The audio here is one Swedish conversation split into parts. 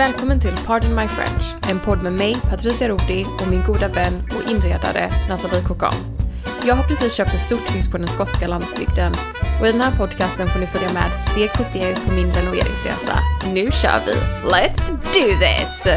Välkommen till Pardon My French, en podd med mig, Patricia Rodi och min goda vän och inredare Nathalie Kokan. Jag har precis köpt ett stort hus på den skotska landsbygden och i den här podcasten får ni följa med steg för steg på min renoveringsresa. Nu kör vi! Let's do this!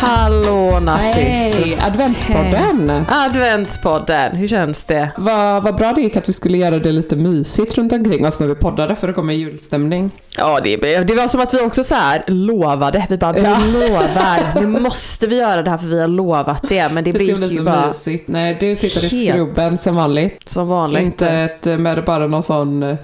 Hallå Nattis! Hej! Adventspodden! Adventspodden, hur känns det? Vad, vad bra det gick att vi skulle göra det lite mysigt runt omkring oss när vi poddade för att komma i julstämning. Ja, det, det var som att vi också så här lovade. Vi bara, vi Ja. lovar. Nu måste vi göra det här för vi har lovat det. Men det, Det bli ju bara mysigt. Nej, du sitter i Helt. skrubben som vanligt. som vanligt. Inte ett, med bara någon sån eh,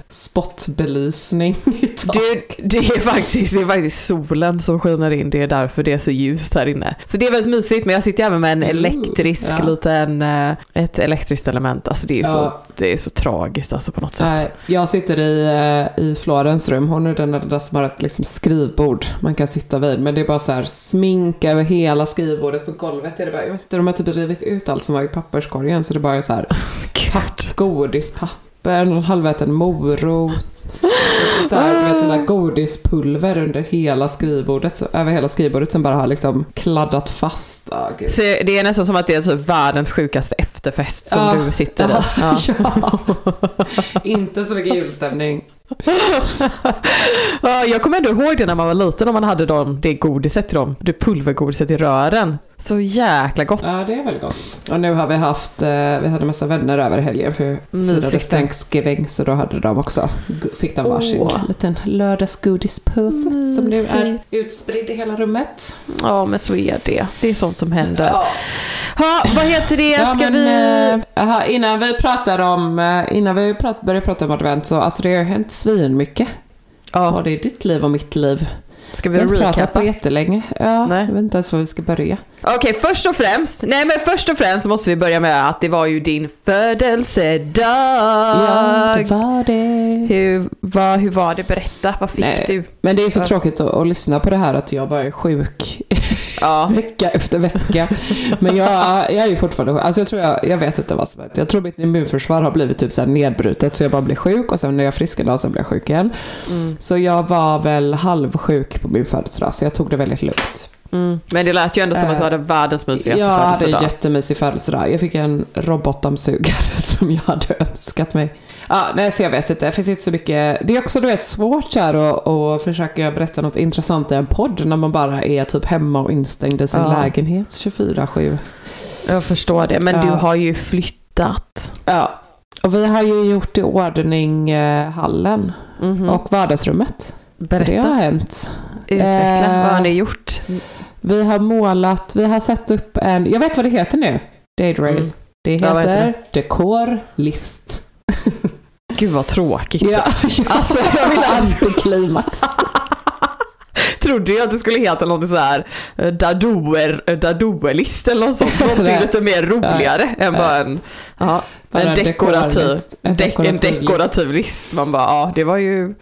i taket. Det, är faktiskt, det är faktiskt solen som skiner in, det är därför det är så ljust här inne. Så det är väldigt mysigt, men jag sitter även med en elektrisk ja. liten, eh, ett elektriskt element. Alltså det är, så, Ja. det är så tragiskt alltså på något sätt. Nej, jag sitter i, eh, i Florens rum. Hon är den enda som har ett liksom, skrivbord man kan sitta vid. Men det är bara så här smink över hela skrivbordet. På golvet är det bara, jag vet inte, de har typ rivit ut allt som var i papperskorgen. Så det bara är så här papp, godispapper, någon halväten morot. Så här, vet, sån där godispulver under hela skrivbordet. Så, över hela skrivbordet som bara har liksom kladdat fast. Ah, gud. Så det är nästan som att det är typ världens sjukaste efterfest som Ja. du sitter i. Ja. ja. Inte så mycket julstämning. Ja, jag kommer ändå ihåg det när man var liten och man hade dem, det godiset till dem, det pulvergodiset i rören. Så jäkla gott. Ja, det är väldigt gott. Och nu har vi haft, eh, vi hade massa vänner över helgen för firade. Thanksgiving så då hade de också, fick de varsin Åh. liten lördagsgodispåse som nu är utspridd i hela rummet. Ja, men så är det. Det är sånt som händer. Ja. Ha, vad heter det? Ska men, vi... eh, aha, innan vi pratar om, eh, innan vi prat, börjar prata om advent så alltså det har hänt svin mycket. Ja, Både i ditt liv och mitt liv. ska Vi vi har inte pratat på jättelänge. Ja, Nej. jag vet inte ens var vi ska börja. Okej, först och främst. Nej, men först och främst måste vi börja med att det var ju din födelsedag. Ja, det var det. Hur, vad, hur var det? Berätta, vad fick Nej, du? Men det är så tråkigt att, att lyssna på det här att jag bara är sjuk Ja. vecka efter vecka. Men jag, jag är ju fortfarande. Alltså jag tror jag, jag vet inte vad som är. Jag tror mitt immunförsvar har blivit typ så nedbrutet så jag bara blir sjuk och sen är jag frisk en dag sen blir jag sjuk igen. Mm. Så jag var väl halvsjuk på min födelsedag så jag tog det väldigt lugnt. Mm. Men det lät ju ändå som att du hade världens mysigaste Jag hade en födelsedag. jättemysig födelsedag. Jag fick en robotdammsugare som jag hade önskat mig. Ja, nej, så jag vet inte. Det finns inte så mycket. Det är också du vet, svårt här att, att försöka berätta något intressant i en podd när man bara är typ hemma och instängd i sin Ja. lägenhet 24-7. Jag förstår det, men Ja. du har ju flyttat. Ja, och vi har ju gjort i ordning eh, hallen Mhm. och vardagsrummet. Så det har Berätta, hänt. utveckla. Eh, Vad har ni gjort? Vi har målat, vi har satt upp en, jag vet vad det heter nu. Date rail. Mm. Det heter dekorlist. Gud vad tråkigt. Ja, Alltså, jag vill alltså- Antiklimax. trodde jag att det skulle heta något så här eh, dadoer, eh, dadoelist eller något sånt. Någonting lite mer roligare än bara en, ja, Bara en dekorativ, dekorlist. En dek, en dekorativ list. dekorativ list. Man bara, ja det var ju,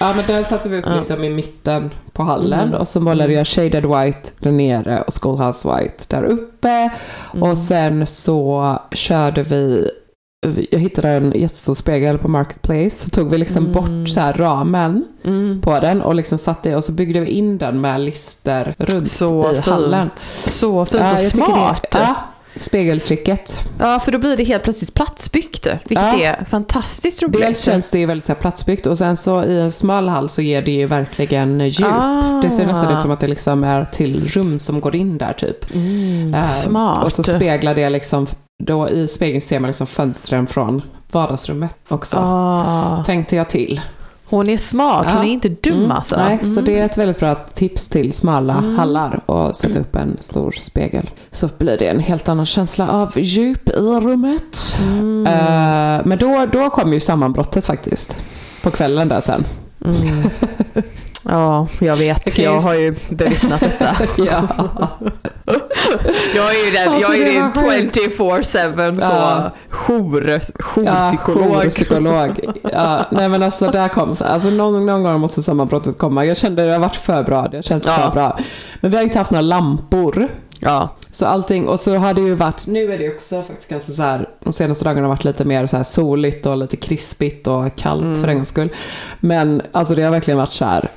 Ja men den satte vi upp Ja. liksom i mitten på hallen Mm. och så målade jag shaded white där nere och schoolhouse white där uppe. Mm. Och sen så körde vi, jag hittade en jättestor spegel på Marketplace. Så tog vi liksom Mm. bort så ramen på den och liksom satte och så byggde vi in den med lister runt så i fint. hallen. Så fint Ja, och tycker smart. Det, ja, spegeltricket. Ja, för då blir det helt plötsligt platsbyggt, vilket Ja. är fantastiskt roligt. Dels känns det ju väldigt här platsbyggt och sen så i en smal hall så ger det ju verkligen djup. Ah. Det ser nästan ut som att det liksom är till rum som går in där typ. Mm, Eh, smart. Och så speglar det liksom, då i spegeln ser man liksom fönstren från vardagsrummet också. Ah. Tänkte jag till. Hon är smart, hon Ja. är inte dum Mm. alltså. Nej, så Mm. det är ett väldigt bra tips till smala Mm. hallar och sätta upp en stor spegel. Så blir det en helt annan känsla av djup i rummet. Mm. Eh, men då, då kom ju sammanbrottet faktiskt. På kvällen där sen. Ja, jag vet. Jag just- har ju bevittnat detta. ja. Jag är ju den, Alltså, jag är det din var sjukt. 24-7 så Ja. jour, Ja, jourpsykolog. jourpsykolog. Ja, nej men alltså där kom alltså någon, någon gång måste sammanbrottet komma. Jag kände att det har varit för bra, det känns Ja. för bra. Men vi har inte haft några lampor. Ja. Så allting, och så har det ju varit, nu är det också faktiskt ganska så här, de senaste dagarna har varit lite mer så här soligt och lite krispigt och kallt Mm. för en gångs skull. Men alltså det har verkligen varit så här,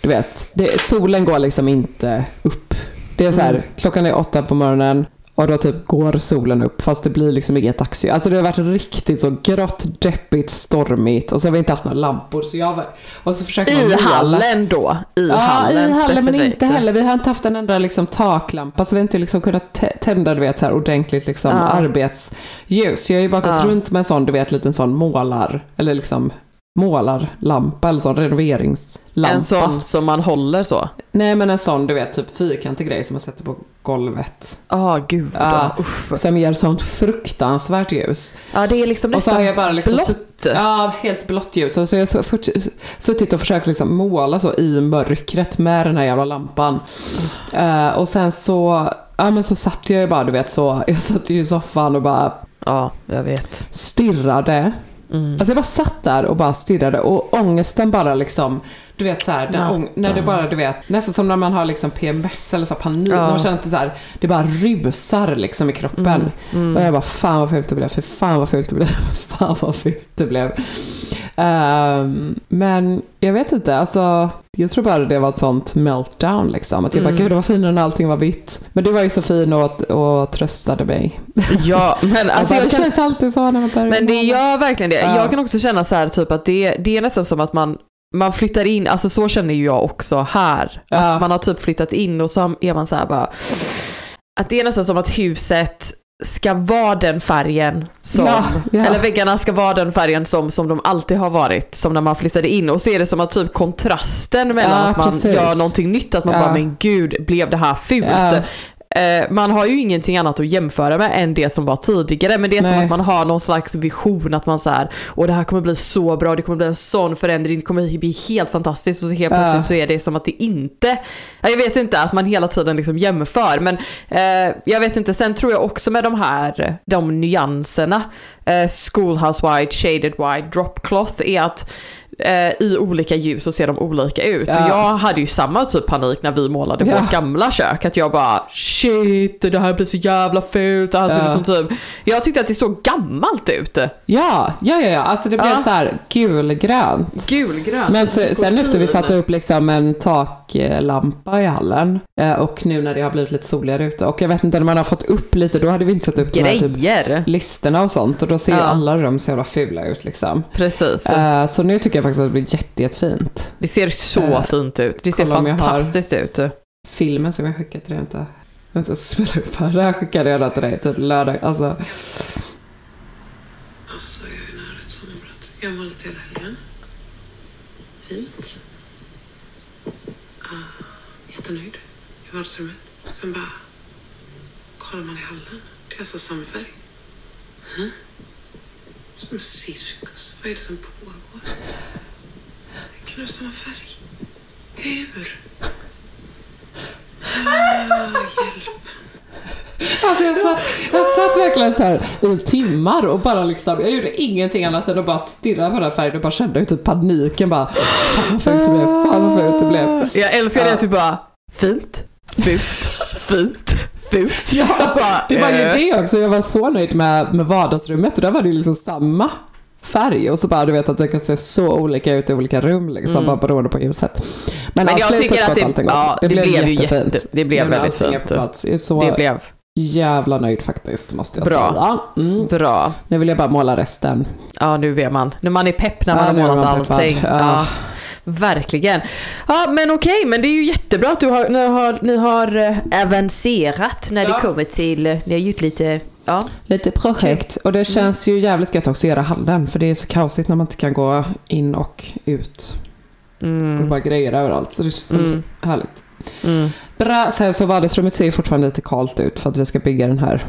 du vet, det, solen går liksom inte upp. Det är så här, Mm. klockan är åtta på morgonen och då typ går solen upp fast det blir liksom inget dagsljus. Alltså det har varit riktigt så grått, deppigt, stormigt och så har vi inte haft några lampor. Så jag var, och så försöker man I måla- hallen då? I ja, hallen i hallen men specifikt. inte heller. Vi har inte haft en enda liksom, taklampa så vi har inte liksom kunnat tä- tända du vet, så här, ordentligt liksom, Ja. arbetsljus. Jag har ju bara gått Ja. runt med en sån, du vet, liten sån målar, eller liksom målarlampa eller sån renoveringslampa. En sån som man håller så? Nej men en sån, du vet, typ fyrkantig grej som man sätter på golvet. Ja, ah, gud. Ja. Uff. Som ger sånt fruktansvärt ljus. Ja, det är liksom Och så nästan har jag bara liksom blått. Ja, helt blått ljus. Så jag har suttit och försökt liksom måla så i mörkret med den här jävla lampan. Eh, och sen så, ja men så satt jag ju bara, du vet så, jag satt ju i soffan och bara Ja, jag vet. stirrade. Mm. Alltså jag bara satt där och bara stirrade och ångesten bara liksom, du vet så här, den Natta. ång- när det bara, du vet, nästan som när man har liksom PMS eller så här panik, Ja. när man känner att det, så här, det bara rusar liksom i kroppen. Mm. Och jag bara, fan vad fult det blev, för fan vad fult det blev, fan vad fult det blev. Ehm, men jag vet inte, alltså jag tror bara det var ett sånt meltdown liksom. Att jag bara, Mm. gud det var finare när allting var vitt. Men du var ju så fin och, och tröstade mig. Ja, men Alltså, det jag kan... känns alltid så när man börjar Men det gör verkligen det. Ja. Jag kan också känna så här typ att det, det är nästan som att man man flyttar in, alltså så känner ju jag också här. Ja. Att man har typ flyttat in och så är man så här bara, att det är nästan som att huset ska vara den färgen som, Ja, ja. eller väggarna ska vara den färgen som, som de alltid har varit, som när man flyttade in. Och så är det som att typ kontrasten mellan Ja, att man precis. gör någonting nytt, att man bara men gud, blev det här fult? Ja. Eh, man har ju ingenting annat att jämföra med än det som var tidigare, men det är som Nej. att man har någon slags vision att man så här, och det här kommer bli så bra, det kommer bli en sån förändring, det kommer bli helt fantastiskt och så helt Ja. plötsligt så är det som att det inte, ja, jag vet inte, att man hela tiden liksom jämför, men eh, jag vet inte, sen tror jag också med de här, de nyanserna, eh, schoolhouse white, shaded white, drop cloth, är att i olika ljus så ser de olika ut. Ja. Och jag hade ju samma typ panik när vi målade Ja. vårt gamla kök. Att jag bara shit, det här blir så jävla fult. Det här ser Ja. ut som typ... Jag tyckte att det såg gammalt ut. Ja, ja, ja, ja. Alltså det blev Ja. så här gulgrönt. Gulgrönt. Men så, sen efter vi satte upp liksom en taklampa i hallen eh, och nu när det har blivit lite soligare ute och jag vet inte när man har fått upp lite då hade vi inte satt upp de här typ Grejer. listerna och sånt och då ser alla rum så jävla fula ut liksom. Precis. Eh, så nu tycker jag faktiskt att det blir jätte, jättefint. Det ser så Eh, fint ut. Det ser fantastiskt ut. Filmen som jag skickade till dig jag inte spela upp här. Det här skickade jag till dig typ lördag. Alltså, Alltså, jag är nära ett sommarbrott. Jag har målat hela helgen. Fint. Ah, jättenöjd i vardagsrummet. Sen bara kollar man i hallen. Det är alltså samma färg. Huh? Som cirkus. Vad är det som pågår? Kan du samma färg. Hur? Ah, hjälp. Alltså jag satt, jag satt verkligen så här i timmar och bara liksom, jag gjorde ingenting annat än att bara stirra på den här färgen och bara kände typ paniken bara, fan vad fult det blev, fan vad det blev. Jag älskar det att du bara, fint, fult, fint, fult. Ja, det var ju eh. det också, jag var så nöjd med, med vardagsrummet och där var det liksom samma färg och så bara du vet att det kan se så olika ut i olika rum liksom, bara beroende på ljuset. Men, Mm. Men ja, jag tycker att det- ja, det blev ju jättefint. jätte- det blev Nu väldigt fint. Det blev jävla nöjd faktiskt måste jag Bra. säga. Mm. bra. Nu vill jag bara måla resten. Ja, nu vet man. När man är pepp när man Ja, nu har målat allting. Ja. Ja. Verkligen. Ja, men okej, men det är ju jättebra att du har, ni har, ni har eh, avancerat när Ja. det kommer till, ni har gjort lite, ja. Lite projekt. Och det känns ju jävligt gött också att göra hallen. För det är så kaosigt när man inte kan gå in och ut. Och Mm. bara grejer överallt. Så det känns väldigt Mm. härligt. Mm. Bra. Sen så vardagsrummet ser fortfarande lite kallt ut för att vi ska bygga den här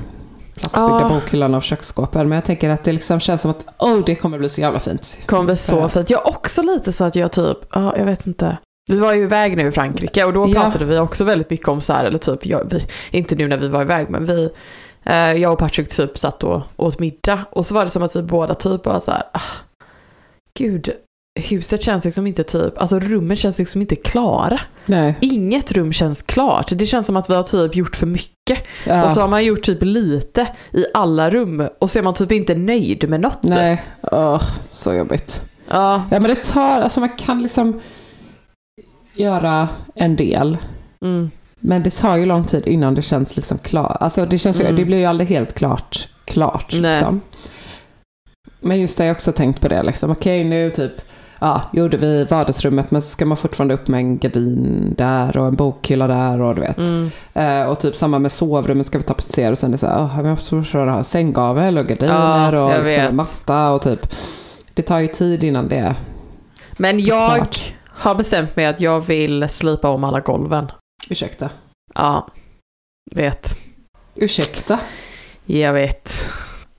platsbyggda Ah. bokhyllan av köksskåpen. Men jag tänker att det liksom känns som att oh, det kommer bli så jävla fint. Kommer bli så Ja. fint. Jag är också lite så att jag typ, ja, jag vet inte. Vi var ju iväg nu i Frankrike och då Ja. pratade vi också väldigt mycket om så här, eller typ, jag, vi, inte nu när vi var iväg, men vi, jag och Patrick typ satt och åt middag och så var det som att vi båda typ bara så här, ah, gud, huset känns liksom inte typ, alltså rummen känns liksom inte klara. Nej. Inget rum känns klart. Det känns som att vi har typ gjort för mycket. Ja. Och så har man gjort typ lite i alla rum och så är man typ inte nöjd med något. Nej. Åh, så jobbigt. Ja, Ja men det tar, alltså man kan liksom göra en del. mm. Men det tar ju lång tid innan det känns liksom klart. Alltså det, känns ju, Mm. det blir ju aldrig helt klart. klart Nej. liksom. Men just det, jag har också tänkt på det. Liksom. Okej, nu typ ja, gjorde vi vardagsrummet men så ska man fortfarande upp med en gardin där och en bokhylla där och du vet. Mm. Eh, och typ samma med sovrummet ska vi tapetsera och sen är det så här, oh, jag måste ha sänggavel och gardiner Ja, och liksom matta och typ. Det tar ju tid innan det. Men jag har bestämt mig att jag vill slipa om alla golven. Ursäkta. Ja, vet. Ursäkta. Jag vet.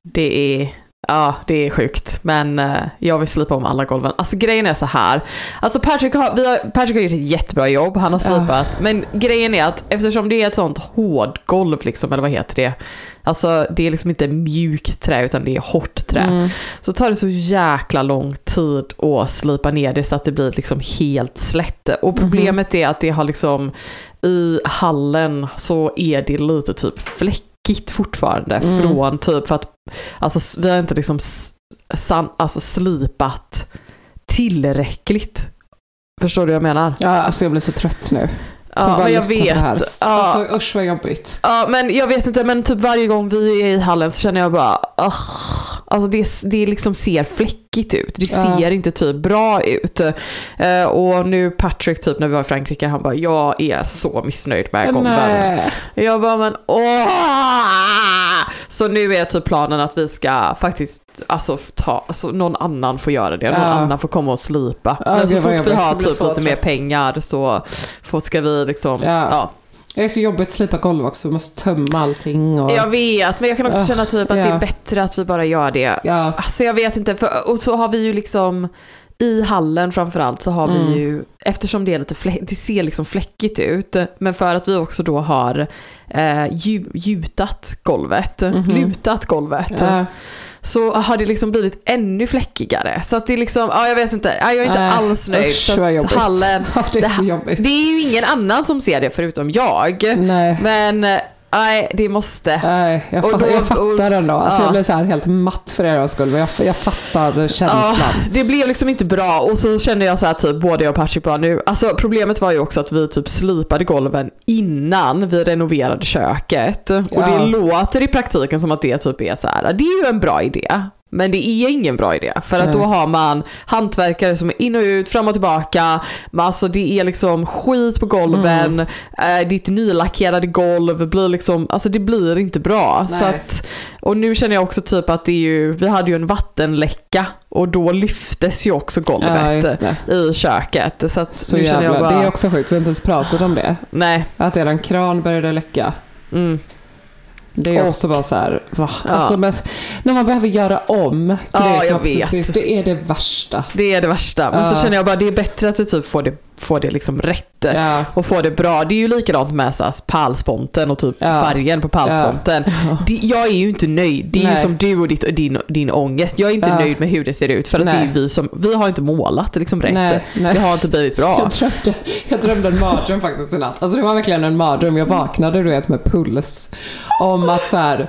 Det är, ja, det är sjukt. Men eh, jag vill slipa om alla golven. Alltså grejen är så här. Alltså Patrick har, vi har, Patrick har gjort ett jättebra jobb. Han har Ja. slipat. Men grejen är att eftersom det är ett sånt hårdgolv liksom, eller vad heter det? Alltså det är liksom inte mjukt trä utan det är hårt trä. Mm. Så tar det så jäkla lång tid att slipa ner det så att det blir liksom helt slätt. Och problemet är att det har liksom i hallen så är det lite typ fläckigt fortfarande Mm. från typ för att alltså vi har inte liksom san, alltså slipat tillräckligt. Förstår du vad jag menar? Ja, alltså jag blir så trött nu. Ja, men jag vet. Det här. Ja, Alltså usch vad jobbigt. Ja, men jag vet inte, men typ varje gång vi är i hallen så känner jag bara, "Ugh." alltså det, det liksom ser fläckigt ut. Det Ja. ser inte typ bra ut. Eh, och nu Patrick, typ när vi var i Frankrike, han bara, jag är så missnöjd med. Nej. Jag bara, men åh! Så nu är typ planen att vi ska faktiskt, alltså ta, alltså någon annan får göra det. Någon Ja. annan får komma och slipa. Ja, men så fort vi har typ lite mer pengar så får, ska vi liksom, Ja. Det är så jobbigt att slipa golv också. Vi måste tömma allting. Och... Jag vet, men jag kan också Ugh, känna typ att det ja. är bättre att vi bara gör det. Ja. Alltså jag vet inte, för, och så har vi ju liksom i hallen framförallt så har Mm. vi ju, eftersom det är lite fläck, det ser liksom fläckigt ut, men för att vi också då har eh, ju, gjutat golvet, Mhm. lutat golvet, Ja. Så har det liksom blivit ännu fläckigare. Så att det är liksom, ja jag vet inte, ja, jag är inte Nej, alls nöjd. Usch så att hallen, Ja, det är det så här- jobbigt. det är ju ingen annan som ser det förutom jag. Nej. Men nej, det måste. Nej, jag, Och då- jag fattar ändå. Alltså ja. Jag blir så här helt matt för er skull. Men jag, jag fattar känslan. Ja, det blev liksom inte bra och så kände jag så här typ både jag och Patrick bara nu, alltså problemet var ju också att vi typ slipade golven innan vi renoverade köket. Och Ja. det låter i praktiken som att det typ är så här, det är ju en bra idé. Men det är ingen bra idé för att då har man hantverkare som är in och ut, fram och tillbaka. Men alltså det är liksom skit på golven, Mm. eh, ditt nylackerade golv blir liksom, alltså det blir inte bra. Nej. Så att, och nu känner jag också typ att det är ju, vi hade ju en vattenläcka och då lyftes ju också Ja, golvet det. i köket. Så att Så nu känner jävla, jag bara, Det är också sjukt, vi har inte ens pratat om det. nej. Att eran kran började läcka. Mm. Det är Och- också bara så här, va? Ja. Alltså, men, när man behöver göra om Ja, grejer jag vet. ut, det är det värsta. Det är det värsta. Men Ja. så känner jag bara det är bättre att vi typ får det få det liksom rätt. Ja. Och få det bra. Det är ju likadant med så här, pärlsponten och typ Ja. färgen på pärlsponten. Det, jag är ju inte nöjd. Det är ju Nej. som du och ditt, din, din ångest. Jag är inte Ja. nöjd med hur det ser ut för att det är ju vi som, vi har inte målat liksom rätt. Nej, nej. Det har inte blivit bra. Jag drömde, jag drömde en mardröm faktiskt i natt. Alltså det var verkligen en mardröm. Jag vaknade du vet med puls. Om att så här,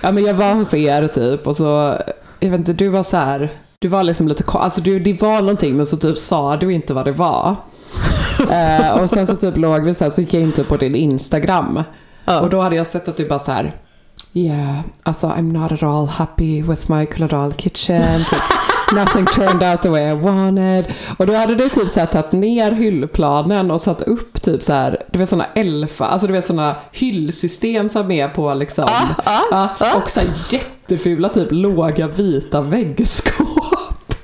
ja men jag var hos er typ och så, jag vet inte, du var så här, du var liksom lite, alltså du, det var någonting men så typ sa du inte vad det var. eh, och sen så typ låg vi så här, så gick jag in typ på din Instagram. Ja. Och då hade jag sett att du bara så här, yeah, alltså I'm not at all happy with my Colorado kitchen. Typ, Nothing turned out the way I wanted. Och då hade du typ så här tagit ner hyllplanen och satt upp typ så här, du vet sådana elfa, alltså du vet sådana hyllsystem som är med på liksom. ja, och så här jättefula typ låga vita väggskåp.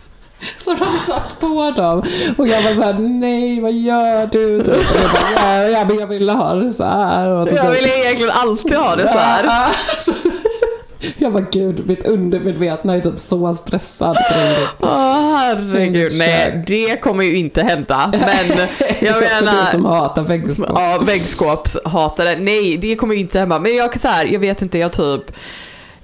Så de satt på dem. Och jag var såhär, nej vad gör du? Typ. Och jag bara, ja, ja men jag ville ha det så här. Och så Jag typ- vill egentligen alltid ha det så här. Ja, alltså, jag bara gud, mitt undermedvetna är typ så stressad. Åh herregud, nej det kommer ju inte hända. Men jag Det är också du som menar, hatar väggskåp. ja, väggskåpshatare, nej det kommer ju inte hända. Men jag kan så här, jag vet inte, jag typ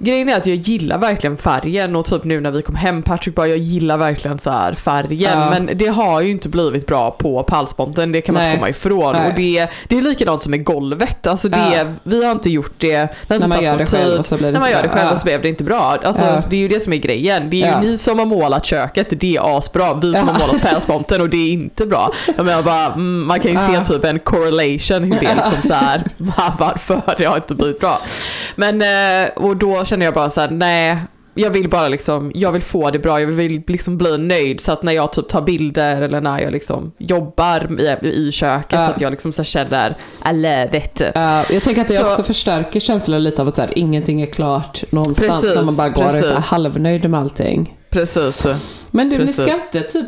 Grejen är att jag gillar verkligen färgen och typ nu när vi kom hem Patrick bara jag gillar verkligen så här färgen. Ja. men det har ju inte blivit bra på pärlsponten det kan man Nej. inte komma ifrån. Nej. och det, det är likadant som med golvet. Alltså det, Ja. vi har inte gjort det, det har inte När tagit själv tid. och så blir det När man gör det själv Ja. så blev det inte bra. Alltså det är ju det som är grejen. Det är ju ni som har målat köket det är asbra. Vi som har målat pärlsponten och det är inte bra. Jag menar bara mm, man kan ju se typ en correlation hur det är liksom så här. Var- varför? Det har inte blivit bra. Men eh, och då känner jag bara så här: nej jag vill bara liksom, jag vill få det bra, jag vill liksom bli nöjd så att när jag typ tar bilder eller när jag liksom jobbar i, i köket Ja. att jag liksom så känner I love it. Ja, jag tänker att det Så- också förstärker känslan lite av att så här, ingenting är klart någonstans Precis, när man bara går och är precis. halvnöjd med allting. Precis. Men du, ni Precis. ska inte typ,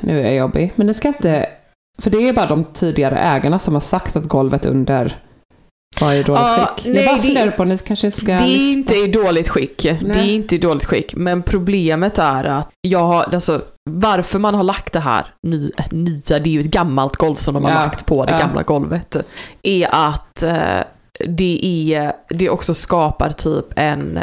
nu är jag jobbig, men ni ska inte, för det är bara de tidigare ägarna som har sagt att golvet under var i dåligt Ja, skick. Jag nej, bara det- funderar på om ni kanske ska... Det är inte i dåligt skick. Det är Nej. inte i dåligt skick. Men problemet är att jag har, alltså varför man har lagt det här ny, nya, det är ju ett gammalt golv som de har Ja, lagt på det ja. gamla golvet. Är att eh, det, är, det också skapar typ en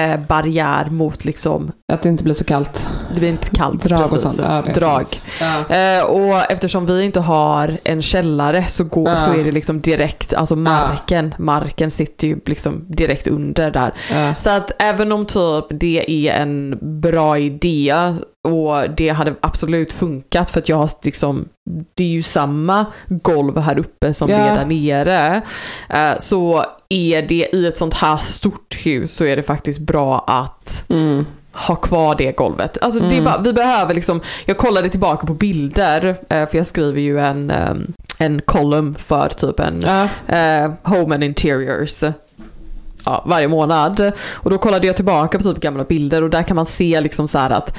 eh, barriär mot liksom, Att det inte blir så kallt. det blir inte kallt Drag och precis. sånt. Ja, Drag. Ja. Eh, och eftersom vi inte har en källare så, går, Ja. så är det liksom direkt, alltså marken, marken sitter ju liksom direkt under där. Så att även om typ det är en bra idé och det hade absolut funkat för att jag har liksom, det är ju samma golv här uppe som Ja. det är där nere. Eh, Så är det i ett sånt här stort hus så är det faktiskt bra att Mm. Ha kvar det golvet. Alltså det är bara, vi behöver liksom, jag kollade tillbaka på bilder, eh, för jag skriver ju en, eh, en column för typ en Ja. eh, Home and Interiors ja, varje månad. Och då kollade jag tillbaka på typ gamla bilder och där kan man se liksom så att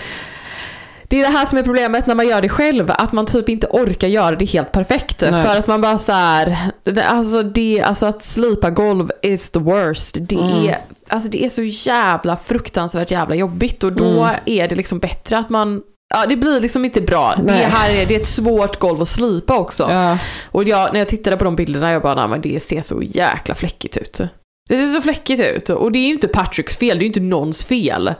det är det här som är problemet när man gör det själv, att man typ inte orkar göra det helt perfekt. Nej. För att man bara så här, det- alltså, det, alltså att slipa golv is the worst. Det, Mm. är, alltså det är så jävla fruktansvärt jävla jobbigt och då Mm. är det liksom bättre att man Ja, det blir liksom inte bra. Det, här är, det är ett svårt golv att slipa också. Ja. Och jag, när jag tittade på de bilderna, jag bara, nej men det ser så jäkla fläckigt ut. Det ser så fläckigt ut. Och det är ju inte Patricks fel, det är ju inte någons fel.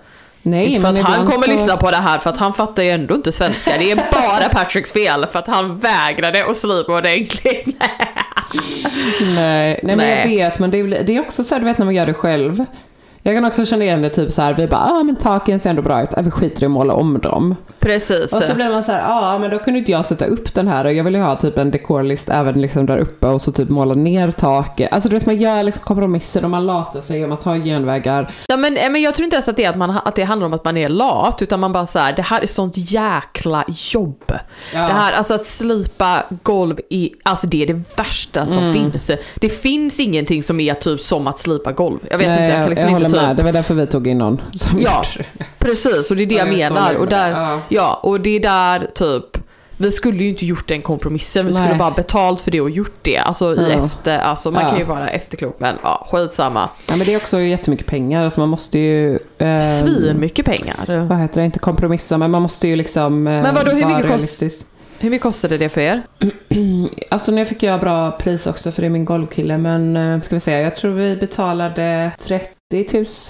Nej, inte för men att han kommer så... lyssna på det här, för att han fattar ju ändå inte svenska. Det är bara Patricks fel, för att han vägrade att slipa ordentligt. Nej, nej men Nej. jag vet, men det är, det är också så här, du vet när man gör det själv. Jag kan också känna igen det typ så här, vi bara, ja ah, men taken ser ändå bra ut, ah, vi skiter i att måla om dem. Precis. Och så blir man så här, ja ah, men då kunde inte jag sätta upp den här och jag vill ju ha typ en dekorlist även liksom där uppe och så typ måla ner taket. Alltså du vet man gör liksom kompromisser och man latar sig och man tar genvägar. Ja, men, eh, men jag tror inte ens att det, är att, man, att det handlar om att man är lat, utan man bara så här, det här är sånt jäkla jobb. Ja. Det här, alltså att slipa golv i, alltså det är det värsta som Mm. finns. Det finns ingenting som är typ som att slipa golv. Jag vet Nej, inte, jag jag, kan liksom jag inte håller typ... det var därför vi tog in någon som Ja, precis, och det är det Ja, jag menar. Och, där. Ja. ja, och det är där typ, vi skulle ju inte gjort den kompromissen, vi skulle Nej. bara betalt för det och gjort det. Alltså i Ja. efter, alltså man Ja. kan ju vara efterklok men ja, skitsamma. Ja, men det är också jättemycket pengar, alltså man måste ju... Eh, Svin mycket pengar. Vad heter det? Inte kompromissa, men man måste ju liksom... Eh, Men vadå, hur vara mycket kost- realistisk. Hur mycket kostade det för er? Alltså nu fick jag bra pris också för det är min golvkille. Men eh, ska vi se, jag tror vi betalade 30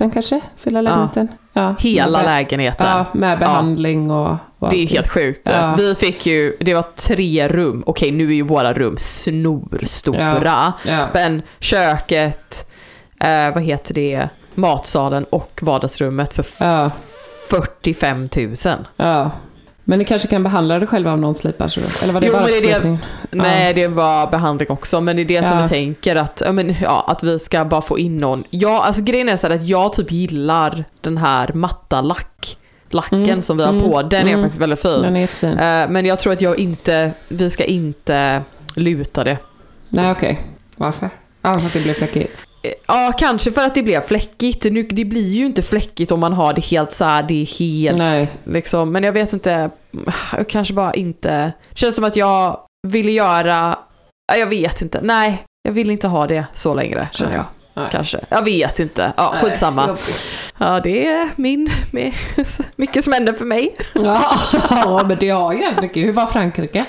000 kanske för hela lägenheten. Ja. Hela med, lägenheten? Ja, med behandling och, och Det är allting. helt sjukt. Ja. Vi fick ju, det var tre rum. Okej, nu är ju våra rum snorstora. Ja. Men köket, eh, vad heter det, matsalen och vardagsrummet för Ja, 45 000. Men ni kanske kan behandla det själva om någon slipar så? Eller var det Jo, bara det det-? Nej, det var behandling också, men det är det som vi tänker att, men, ja, att vi ska bara få in någon. Ja, alltså grejen är så här att jag typ gillar den här matta lack, lacken Mm, som vi har mm, på. Den är mm. faktiskt väldigt fin. Jättefin. Eh, men jag tror att jag inte, vi ska inte luta det. Nej, okej. Varför? Ja, för att det blir fläckigt. Ja, kanske för att det blev fläckigt. Nu, det blir ju inte fläckigt om man har det helt så här, det är helt Nej. liksom. Men jag vet inte, jag kanske bara inte, känns som att jag ville göra, ja, jag vet inte, nej, jag vill inte ha det så längre känner jag. Nej. Kanske. Jag vet inte. Ja, Nej, skitsamma. jobbigt. Ja, det är min, med, mycket som händer för mig. Ja, ja, men det har hänt mycket. Hur var Frankrike?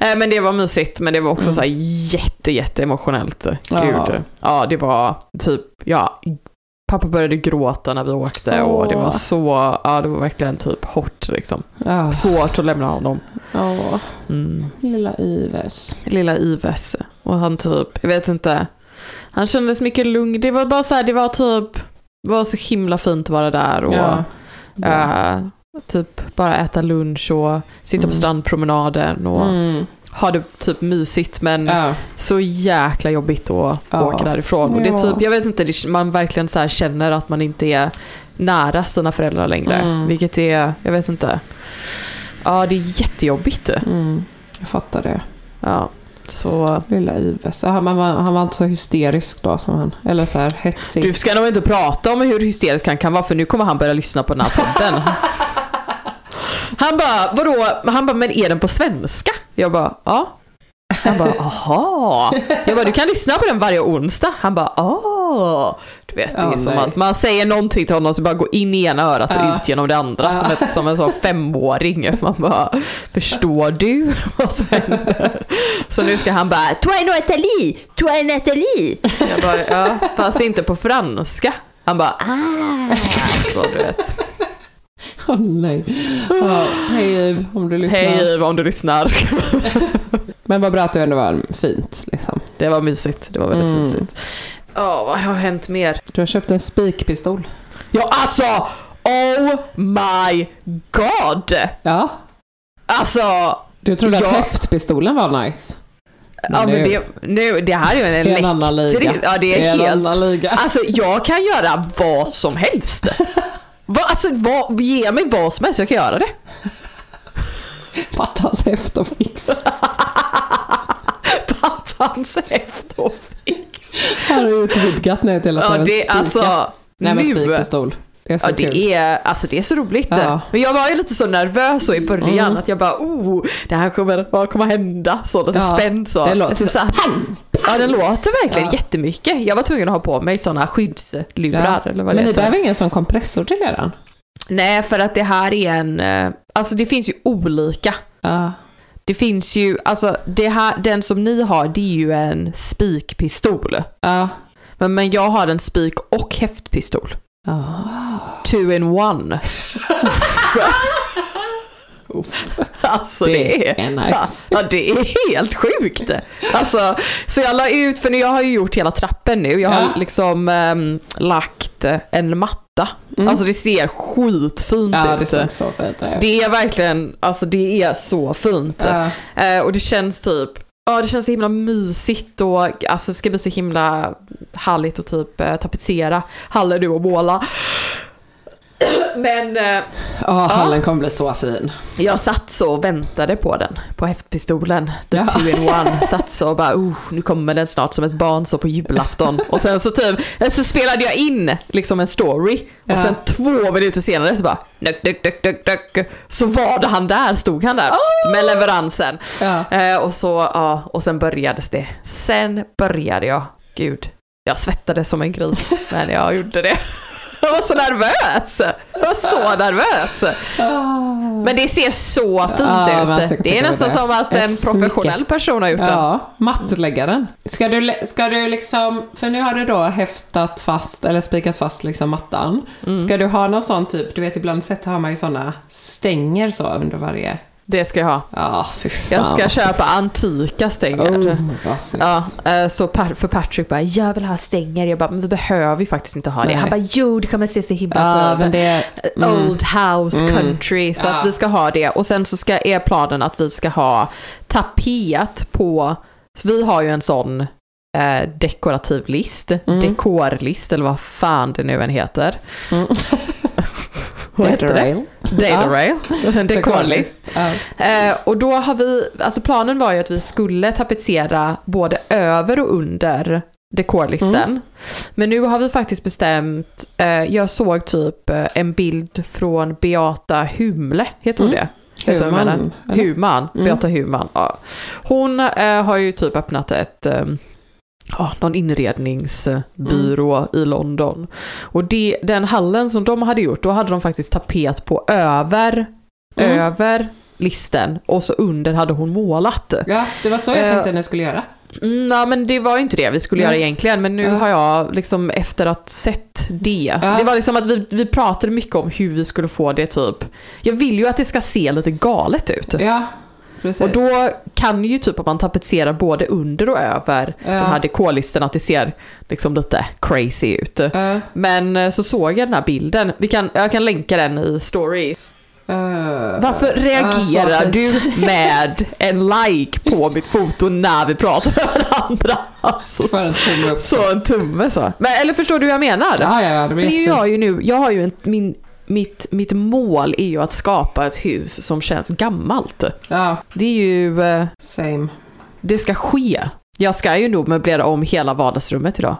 Eh, Men det var mysigt, men det var också så här jätte, jätte emotionellt. Ja. Gud. Ja, det var typ, ja, pappa började gråta när vi åkte och det var så, ja det var verkligen typ hårt liksom. Ja, Svårt att lämna honom. ja. Mm. lilla Yves. Lilla Ives. Och han typ, jag vet inte, han kändes mycket lugn. Det var bara så här, det var typ, det var så himla fint att vara där och Ja. eh, typ bara äta lunch och sitta på Mm. strandpromenaden och Mm. ha det typ mysigt men Ja. så jäkla jobbigt att Ja. åka därifrån. Och det är typ, jag vet inte, man verkligen så här känner att man inte är nära sina föräldrar längre. Mm. Vilket är, jag vet inte. Ja, det är jättejobbigt. Mm. Jag fattar det. Ja, så... Lilla Yves. Han var, han var inte så hysterisk då som han. Eller så här hetsig. Du ska nog inte prata om hur hysterisk han kan vara för nu kommer han börja lyssna på den här podden. Han bara, vadå? Han bara, men är den på svenska? Jag bara, ja. Han bara, aha. Jag bara, du kan lyssna på den varje onsdag. Han bara, ah. Du vet, det är Ja, som nej. att man säger någonting till honom så bara går in i ena örat och Ja. ut genom det andra som, ett, som en sån femåring. Man bara, förstår du vad som händer? Så nu ska han bara, toi Nathalie, toi Nathalie. Jag bara, ja, fast inte på franska. Han bara, ah. Så du vet. Åh nej. Ja, hej Yves, om du lyssnar. Hej Iva om du lyssnar. Men vad bra att du ändå var fint liksom. Det var mysigt, det var väldigt Mm. mysigt. Ja, vad har hänt mer? Du har köpt en spikpistol. Ja, alltså! Oh my god! Ja. Alltså, Du trodde Ja. att häftpistolen var nice. ja, men nu- det, nu, det här är ju en är en annan liga. Ja, det är, Det är helt... Alltså, jag kan göra vad som helst. Va, alltså, vad, ge mig vad som helst, jag kan göra det. Pattans häft och fix. Pattans häft och fix. Han har utvidgat nu till att Ja, en det spika. alltså... Nej men spikpistol. Det är så Ja, kul. det är, alltså det är så roligt. Ja. Men jag var ju lite så nervös så i början Mm. att jag bara oh, det här kommer, vad kommer hända? Så lite Ja, spänd så. det låter så, så- pang, Ja, den låter verkligen Ja. jättemycket. Jag var tvungen att ha på mig sådana skyddslurar eller vad det Men ni behöver ingen sån kompressor till eran? Nej, för att det här är en, eh, alltså det finns ju olika. Ja. Det finns ju, alltså det här, den som ni har det är ju en spikpistol. Ja. Men, men jag har en spik och häftpistol. Ja. Two in one. Alltså det, Det är, är nice. ja, det är helt sjukt. Alltså, så jag la ut, för jag har ju gjort hela trappen nu. Jag har Ja. liksom ehm, lagt en matta. Mm. Alltså det ser skitfint Ja, ut. det såg så fint ut. Det är verkligen, alltså det är så fint. Ja. Eh, och det känns typ, ja det känns så himla mysigt och alltså det ska bli så himla härligt att typ eh, tapetsera hallen nu och måla. Men eh, Ja, hallen kommer bli så fin. jag satt så och väntade på den, på häftpistolen. The Ja. two in one. Satt så och bara, oh, nu kommer den snart som ett barn så på julafton. Och sen så typ, så spelade jag in liksom en story. Och Ja. sen två minuter senare så bara, duck, duck, duck, duck, duck. Så var det han där, stod han där med leveransen. Ja. Eh, och så, ja, och sen börjades det. Sen började jag, gud, jag svettades som en gris, men jag gjorde det. Jag var så nervös! Jag var så nervös! Men det ser så fint Ja, ut. Det är nästan det. som att Ett en professionell smycke. person har gjort den. Ja, mattläggaren. Ska du, ska du liksom, för nu har du då häftat fast, eller spikat fast liksom mattan. Mm. Ska du ha någon sån typ, du vet ibland sett har man ju såna stänger så under varje. Det ska jag ha. Fan. Jag ska köpa antika stänger. Oh. Ja, eh, så för Patrick bara, jag vill ha stänger. Jag bara, men vi behöver ju faktiskt inte ha det. Nej. Han bara, jo det kommer se så himla ut. men det... Mm. Old house country. Så att vi ska ha det. Och sen så ska, är planen att vi ska ha tapet på, vi har ju en sån eh, dekorativ list, Mm. dekorlist eller vad fan det nu än heter. Mm. Data-rail. Data rail, en dekorlist. Ja. Eh, och då har vi, alltså planen var ju att vi skulle tapetsera både över och under dekorlisten. Mm. Men nu har vi faktiskt bestämt, eh, jag såg typ eh, en bild från Beata Humle, heter hon Mm. det? Human? Human, Mm. Beata Human. Ja. Hon eh, har ju typ öppnat ett eh, ja, någon inredningsbyrå Mm. i London. Och det, den hallen som de hade gjort, då hade de faktiskt tapet på över, Mm. över listen och så under hade hon målat. ja, det var så jag Eh, tänkte att ni skulle göra. Mm, nej, men det var ju inte det vi skulle Nej. göra egentligen, men nu Ja. har jag liksom efter att sett det. Ja. Det var liksom att vi, vi pratade mycket om hur vi skulle få det typ. Jag vill ju att det ska se lite galet ut. Ja, precis. Och då kan ju typ att man tapetserar både under och över Ja. den här dekorlisten att det ser liksom lite crazy ut. Eh, Men eh, så såg jag den här bilden, vi kan, jag kan länka den i story. eh, Varför så reagerar fint. du med en like på mitt foto när vi pratar med varandra? Alltså, För en tumme så en tumme så. Men, eller förstår du vad jag menar? Ja, ja, det Men det är ju jag ju nu, jag har ju en, min, mitt, mitt mål är ju att skapa ett hus som känns gammalt. Ja, Det är ju, eh, same. det ska ske. Jag ska ju nog möblera om hela vardagsrummet idag.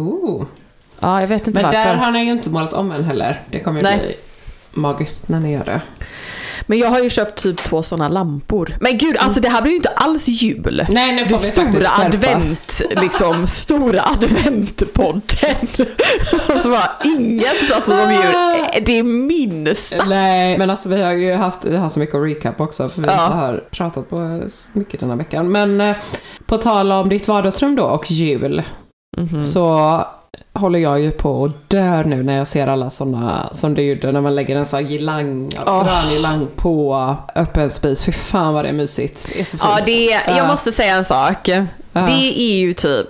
Ooh. Ja, jag vet inte Men varför. där har ni ju inte målat om än heller. Det kommer ju Nej. bli magiskt när ni gör det. Men jag har ju köpt typ två sådana lampor. Men gud, alltså det här blir ju inte alls jul. Nej, nu får Det vi stora advent, liksom, stora adventpodden. Och så bara, inget pratar om jul. Eh, Det är minsta. Nej, men alltså vi har ju haft, vi har så mycket att recap också för vi Ja. har pratat på mycket den här veckan. Men eh, på tal om ditt vardagsrum då och jul Mhm. så håller jag ju på att dö nu när jag ser alla sådana som du gjorde när man lägger en sån girlang, Åh. grön girlang på öppen spis. Fy fan vad det är mysigt. Det är så fint. Ja, det är, jag Ja. måste säga en sak. Ja. Det är ju typ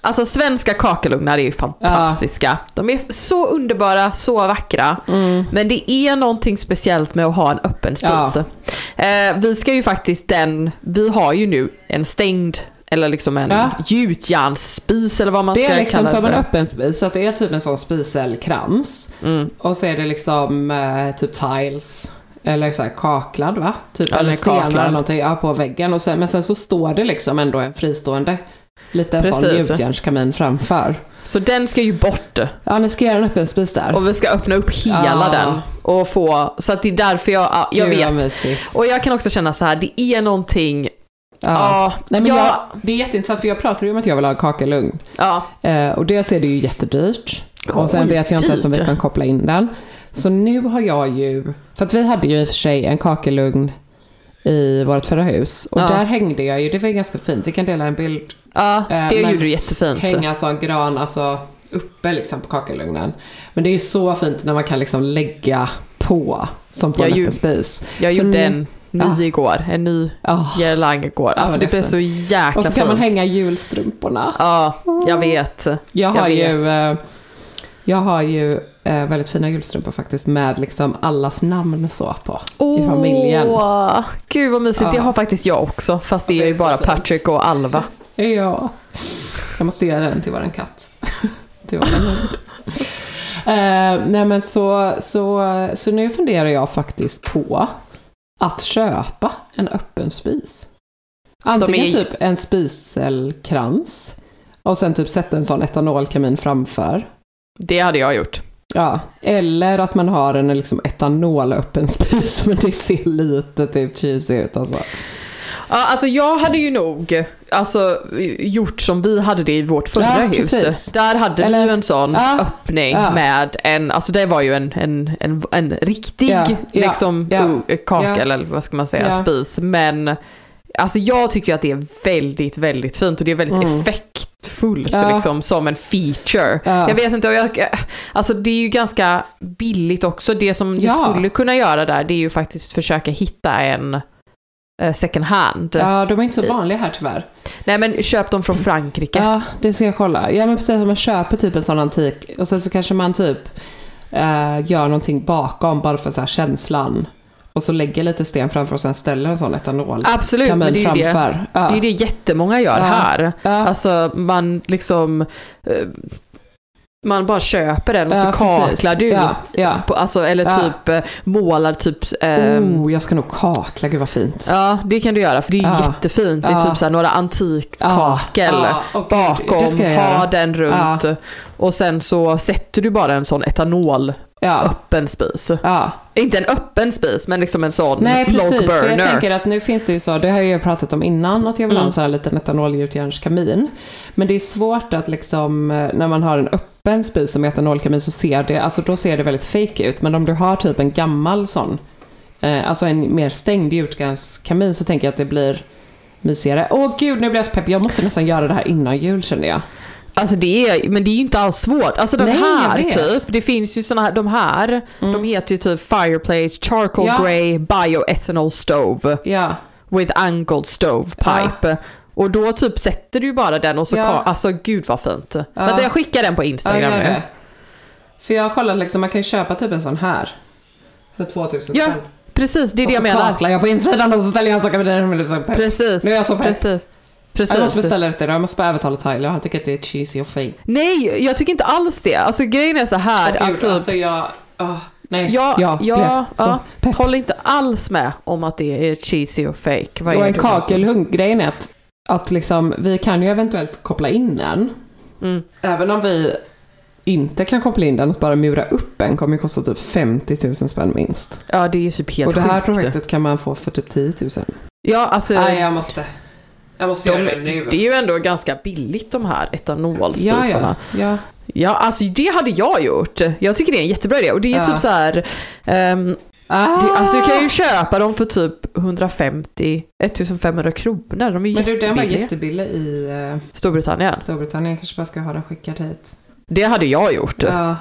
Alltså svenska kakelugnar är ju fantastiska. De är så underbara, så vackra. Mm. Men det är någonting speciellt med att ha en öppen spis. Ja. Eh, vi ska ju faktiskt den, vi har ju nu en stängd, eller liksom en Ja. gjutjärnsspis eller vad man Det ska är liksom kalla som det en för. öppen spis, så att det är typ en sån spiselkrans. Mm. Och så är det liksom eh, typ tiles. Eller så här kaklad va? Typ, Ja, eller är stenar eller någonting ja, på väggen. Och sen, men sen så står det liksom ändå en fristående liten sån Precis. gjutjärnskamin framför. Så den ska ju bort. Ja, ni ska göra en öppen spis där. Och vi ska öppna upp hela Ja. den. Och få, så att det är därför jag, ja, jag Gud, vet. Och jag kan också känna så här, det är någonting, ja. ja, Nej, men ja, jag, det är jätteintressant för jag pratade ju om att jag vill ha kakelugn. ja, Eh, och dels är det ju jättedyrt. Och sen vet jag inte ens om vi kan koppla in den. Så nu har jag ju, för att vi hade ju i och för sig en kakelugn i vårt förra hus. Och Ja. där hängde jag ju, det var ju ganska fint, vi kan dela en bild. ja, Eh, det men gjorde du jättefint. Hänga sån gran, alltså uppe liksom på kakelugnen. Men det är ju så fint när man kan liksom lägga på, som på Jag en öppen spis. Jag Så gjorde en ny igår, en ny Ja. girlang igår. Alltså vad det blev ledsen. så jäkla Och så kan man fint. hänga julstrumporna. Ja, jag vet. Jag har Jag ju, eh, jag har ju eh, väldigt fina julstrumpor faktiskt med liksom allas namn så på i familjen. Gud vad mysigt. Ja. Det har faktiskt jag också, fast det är det ju är så bara fint. Patrick och Alva. Ja. Jag måste göra den till våran katt. till våran hund. Eh, nej men så, så, så nu funderar jag faktiskt på att köpa en öppen spis. Antingen är- typ en spiselkrans och sen typ sätta en sån etanolkamin framför. Det hade jag gjort. Ja, eller att man har en liksom etanolöppen spis men det ser lite typ cheesy ut alltså. Ja, alltså jag hade ju nog alltså, gjort som vi hade det i vårt förra Ja, hus. precis. Där hade Eller- vi ju en sån Ja, öppning ja. med en, alltså det var ju en, en, en, en riktig liksom uh, kakel Ja. eller vad ska man säga, spis. Men alltså jag tycker att det är väldigt, väldigt fint och det är väldigt Mm. effektfullt liksom som en feature. Ja. Jag vet inte, och jag, alltså det är ju ganska billigt också. Det som du skulle kunna göra där det är ju faktiskt försöka hitta en second hand. Ja, de är inte så vanliga här tyvärr. Nej men köp dem från Frankrike. Ja, det ska jag kolla. Ja, men precis. Om man köper typ en sån antik och sen så kanske man typ eh, gör någonting bakom bara för så här känslan. Och så lägger lite sten framför och sen ställer en sån etanol. Absolut, men det är ju det. Ja. det, är det jättemånga gör Ja. här. Ja. Alltså man liksom eh, man bara köper den och Ja, så kaklar precis. du. Ja, ja. På, alltså, eller typ eh, målar typ ehm, oh, jag ska nog kakla, gud vad fint. Ja, det kan du göra för det är jättefint. Det är typ så några antikt kakel gud, bakom, ha den runt och sen så sätter du bara en sån etanol Ja. öppen spis. Ja. Inte en öppen spis men liksom en sån Nej precis, för jag tänker att nu finns det ju så, det har jag ju pratat om innan, att jag vill ha Mm. en sån här liten etanolgjutjärnskamin. Men det är svårt att liksom, eh, när man har en öppen spis som etanolkamin så ser det, alltså då ser det väldigt fake ut. Men om du har typ en gammal sån, eh, alltså en mer stängd gjutjärnskamin så tänker jag att det blir mysigare. Åh gud, nu blir jag så pepp. Jag måste nästan göra det här innan jul känner jag. Alltså det är, men det är ju inte alls svårt. Alltså de Nej, här typ, det finns ju såna här, de här, de heter ju typ Fireplace Charcoal Ja. Grey Bioethanol Stove Ja, with Angled Stove Pipe. Och då typ sätter du bara den och så, Ja. alltså gud vad fint. Vänta jag skickar den på ja Instagram gör nu. det. För jag har kollat liksom, man kan ju köpa typ en sån här. För 2000 Ja, spänn. precis det är det Och jag menar. kaklar jag på insidan och så ställer jag en sak med den. Det. Precis. Nu är jag så pepp. precis. Jag måste Precis. beställa det till Jag måste bara övertala Tyler. Han tycker att det är cheesy och fake. Nej, jag tycker inte alls det. Alltså grejen är så här Åh, att gud, typ, alltså jag... åh, nej. blev så ja, pepp. håller inte alls med om att det är cheesy och fake. Vad Och är en det? kakelhugg, grejen är att, att liksom, vi kan ju eventuellt koppla in den. Mm. Även om vi inte kan koppla in den, att bara mura upp en kommer ju kosta typ 50 000 spänn minst. Ja, det är typ helt och det här sjukt. projektet kan man få för typ 10 000. Ja, alltså. Nej, jag måste. Jag måste de, göra det nu. det är ju ändå ganska billigt de här ja, etanolspisarna. ja, ja. Ja, alltså det hade jag gjort. Jag tycker det är en jättebra idé. Och det är Ja. typ så här. ehm, Ah, det, alltså du kan ju köpa dem för typ 150, 1500 kronor. De är men du, den var jättebillig i uh, Storbritannien. Storbritannien. Jag kanske bara ska ha den skickad hit. Det hade jag gjort. Ja,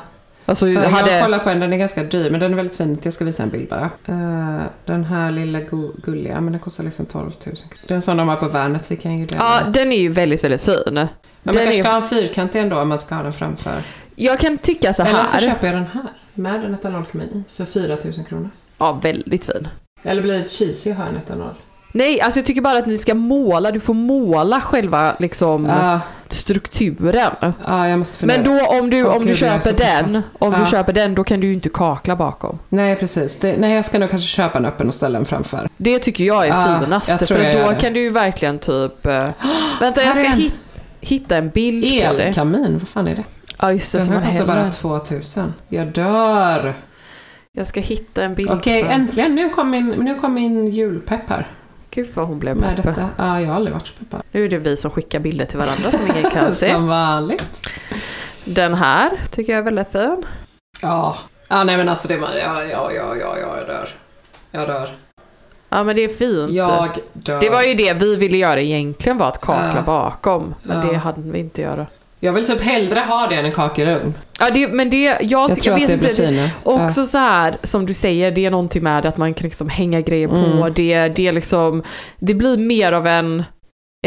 Alltså, jag hade... kollar på den, den är ganska dyr men den är väldigt fin. Jag ska visa en bild bara. Eh, den här lilla go- gulliga, men den kostar liksom 12 000. Det är en sån de har på Värnet, vi kan ju det. Ja, den är ju väldigt, väldigt fin. men man den kanske är- ska ha en fyrkantig ändå om man ska ha den framför. Jag kan tycka så Eller så här. köper jag den här med en etanolkamin i för 4 000 kronor. Ja, väldigt fin. Eller blir det cheesy att ha en etanol? Nej, alltså jag tycker bara att ni ska måla. Du får måla själva liksom Ja, strukturen. ja, jag måste fundera. Men då om du, om du gud, köper den, om Ja. du köper den, då kan du ju inte kakla bakom. Nej, precis. Det, nej, jag ska nog kanske köpa en öppen och ställa den framför. Det tycker jag är Ja, finast. jag för jag då kan du ju verkligen typ... eh, vänta, jag ska hit, hitta en bild på det. Elkamin, vad fan är det? Ja, just det. Den här kostar bara häller. 2000. Jag dör! Jag ska hitta en bild Okej, för... äntligen. Nu kom, min, nu kom min julpepp här. Gud vad hon blev Med pepp. detta. Ja, jag har aldrig varit så peppad. Nu är det vi som skickar bilder till varandra som ingen kan se. Som vanligt. Den här tycker jag är väldigt fin. Ja. Ja, nej men alltså det var... Ja, ja, ja, ja, ja, jag dör. Jag dör. Ja men det är fint. Jag dör. Det var ju det vi ville göra egentligen var att kakla Ja. bakom. Men Ja. det hade vi inte göra. Jag vill typ hellre ha det än en kakelugn. Ja det, men det, jag, Jag jag, tror att vet det inte. det-. Också så här som du säger, det är någonting med att man kan liksom hänga grejer på. Mm. Det, det är liksom, det blir mer av en,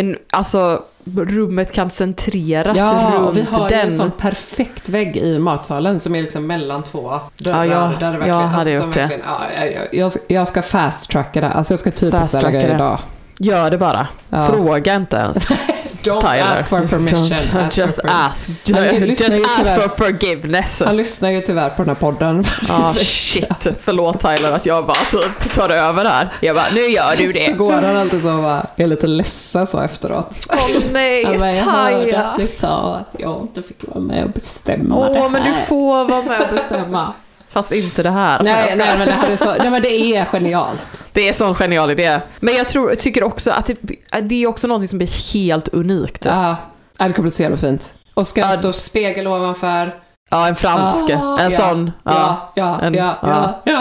en, alltså rummet kan centreras Ja, runt vi har den. en sån perfekt vägg i matsalen som är liksom mellan två dörrar. Ja, jag- där det jag verkligen, hade alltså, gjort det. verkligen, ja, jag, jag, jag, ska- jag ska fast-tracka det. Alltså jag ska typ beställa grejer det. idag. Gör det bara. Ja. Fråga inte ens. Don't Tyler. ask for permission. Just, ask just for ask. Lyssnar Just ju ask tyvärr- for forgiveness. Han lyssnar ju tyvärr på den här podden. Ja, shit. Förlåt Tyler att jag bara typ tar över här. Jag bara, nu gör du Så det. går han alltid så och bara, är lite ledsen så efteråt. Åh nej, Han bara, jag hörde Tyler. att ni sa att jag inte fick vara med och bestämma det Åh, här. men du får vara med och bestämma. Fast inte det här. Nej, nej, men det här är så, nej men det är genialt. Det är sån genial idé. Men jag tror, tycker också att det, det är också någonting som blir helt unikt. Ja, ja, det kommer bli så jävla fint. Och ska det stå spegel ovanför. Ja, en fransk. Ah, en ja, sån. Ja, ja, En- ja, ja. ja.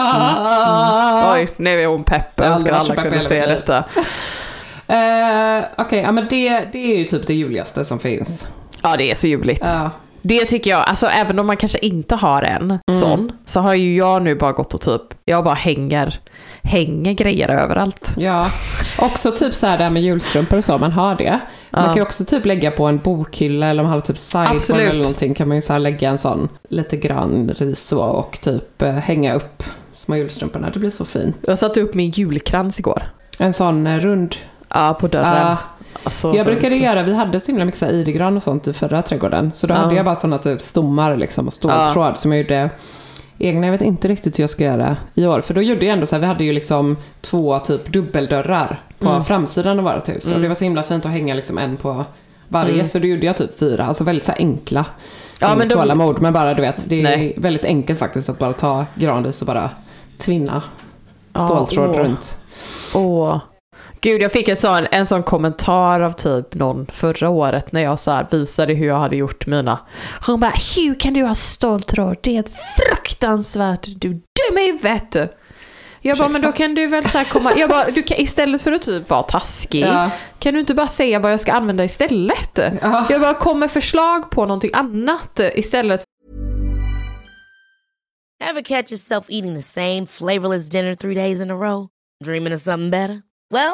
ja. Oj, nu är hon pepp. Jag önskar alla kunde se detta. Eh, Okej, ja men det, det är ju typ det juligaste som finns. Ja, det är så ljuvligt. Ja. Det tycker jag, alltså även om man kanske inte har en Mm. sån, så har ju jag nu bara gått och typ, jag bara hänger, hänger grejer överallt. Ja, också typ så här där med julstrumpor och så, man har det. Man Ja. kan ju också typ lägga på en bokhylla eller om man har typ sideboard eller någonting kan man ju så här lägga en sån lite grann ris så och typ eh, hänga upp små julstrumporna. Det blir så fint. Jag satte upp min julkrans igår. En sån eh, rund. Ja, på dörren. Ja. Alltså, jag brukade runt. göra, vi hade så himla mycket idegran och sånt i förra trädgården. Så då Ja. hade jag bara såna typ stommar liksom och ståltråd som jag gjorde egna. Jag vet inte riktigt hur jag ska göra i år. För då gjorde jag ändå så här, vi hade ju liksom två typ dubbeldörrar på Mm. framsidan av vårt hus. Och Mm. det var så himla fint att hänga liksom en på varje. Mm. Så då gjorde jag typ fyra, alltså väldigt så här enkla. Ja, men de- tålamod, men bara du vet, det är Nej. väldigt enkelt faktiskt att bara ta granris och bara tvinna ståltråd åh. runt. Åh. Gud, jag fick ett sån, en sån kommentar av typ någon förra året när jag så här visade hur jag hade gjort mina. Hon bara, hur kan du ha ståltråd? Det är ett fruktansvärt, du dum i huvudet. Jag bara, men då kan du väl så här komma, jag bara, du kan, istället för att typ vara taskig, Ja. kan du inte bara säga vad jag ska använda istället? Ja. Jag bara, kom med förslag på någonting annat istället. Ever catch yourself eating the same flavorless dinner three days in a row? Dreaming of something better? Well,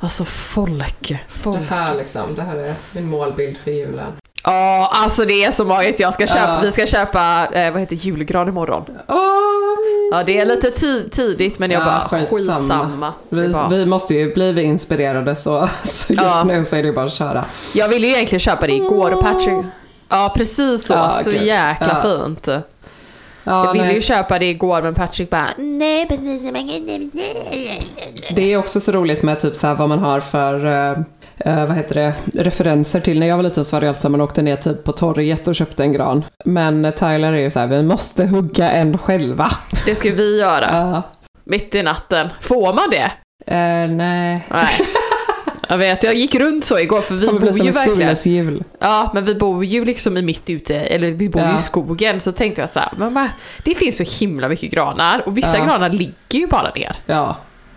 Alltså folk, folk. Det här liksom, det här är min målbild för julen. Ja, alltså det är så magiskt. Jag ska köpa, Ja. Vi ska köpa, eh, vad heter julgran imorgon. Mysigt. Ja, det är lite ti- tidigt men jag Ja, bara skitsamma. skitsamma. Vi, bara, vi måste ju bli vi inspirerade så, så just Ja. nu så är det bara att köra. Jag ville ju egentligen köpa det igår och Patrick... Ja, precis så. Ja, så gud. jäkla Ja. fint. Ja, jag ville nej. ju köpa det igår men Patrick bara nej. Det är också så roligt med typ så här vad man har för eh, eh, vad heter det, referenser till. När jag var liten så var det alltid så man åkte ner typ på torget och köpte en gran. Men Tyler är ju så här, vi måste hugga en själva. Det ska vi göra. Ja. Mitt i natten. Får man det? Eh, nej. Nej. Jag vet, jag gick runt så igår för vi bor som ju en verkligen... Ja, men vi bor ju liksom i mitt ute, eller vi bor ju Ja. i skogen, så tänkte jag så här, bara, det finns så himla mycket granar och vissa Ja. granar ligger ju bara ner. Ja.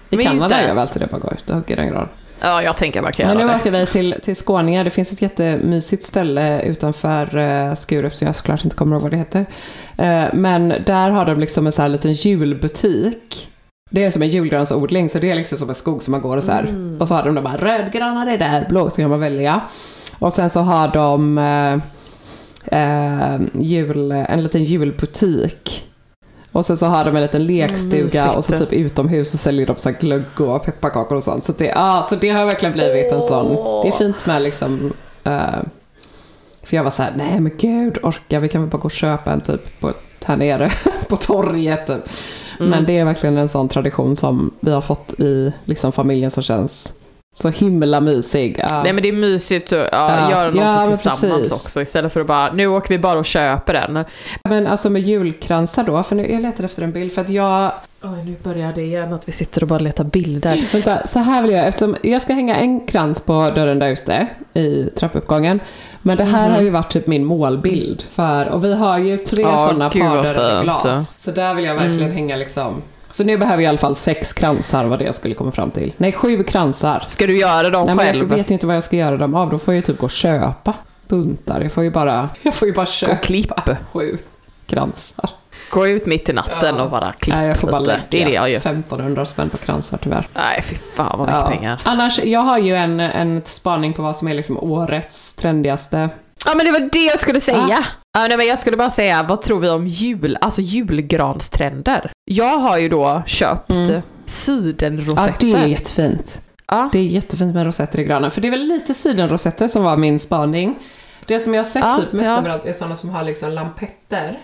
I Men Kanada gör vi alltid det, bara gå ut och hugga en gran. Ja, jag tänker man kan Men nu göra åker vi till, till skåningar. Det finns ett jättemysigt ställe utanför uh, Skurup som jag såklart inte kommer ihåg vad det heter. Eh, men där har de liksom en så här liten julbutik. Det är som en julgransodling, så det är liksom som en skog som man går och så här. Mm. Och så har de de bara rödgranar är där, blå, så kan man välja. Och sen så har de eh, eh, jul, en liten julbutik. Och sen så har de en liten lekstuga mysigt. och så typ utomhus så säljer de så här glögg och pepparkakor och sånt. Så det, ja, så det har verkligen blivit en sån. Det är fint med liksom... eh, för jag var så här, nej men gud, orka, vi kan väl bara gå och köpa en typ på, här nere på torget. Typ. Men det är verkligen en sån tradition som vi har fått i liksom, familjen som känns så himla mysig. Ja. Nej men det är mysigt att ja, Ja. göra någonting Ja, tillsammans precis. också istället för att bara, nu åker vi bara och köper den. Men alltså med julkransar då, för nu, jag letar efter en bild för att jag... Oj, nu börjar det igen att vi sitter och bara letar bilder. Vänta, så här vill jag, eftersom jag ska hänga en krans på dörren där ute i trappuppgången. Men det här har ju varit typ min målbild. För, och vi har ju tre Ja, sådana parade fint. glas. Så där vill jag verkligen hänga liksom. Så nu behöver jag i alla fall sex kransar vad det jag skulle komma fram till. Nej, sju kransar. Ska du göra dem Nej, men jag själv? vet inte vad jag ska göra dem av. Då får jag ju typ gå och köpa buntar. Jag får ju bara, jag får ju bara köpa sju kransar. Gå ut mitt i natten och bara klippa Nej, jag får bara lägga Det är det jag gör. 1500 spänn på kransar tyvärr. Nej, fy fan vad mycket Ja. pengar. Annars, jag har ju en, en spaning på vad som är liksom årets trendigaste. Ja men det var det jag skulle säga. Ah. Ja, nej, men jag skulle bara säga, vad tror vi om jul, alltså julgranstrender? Jag har ju då köpt Mm. mm. Ja, sidenrosetter. det är jättefint. Ja. Det är jättefint med rosetter i granen. För det är väl lite sidenrosetter som var min spaning. Det som jag har sett Ja, typ mest ja. överallt är sådana som har liksom lampetter.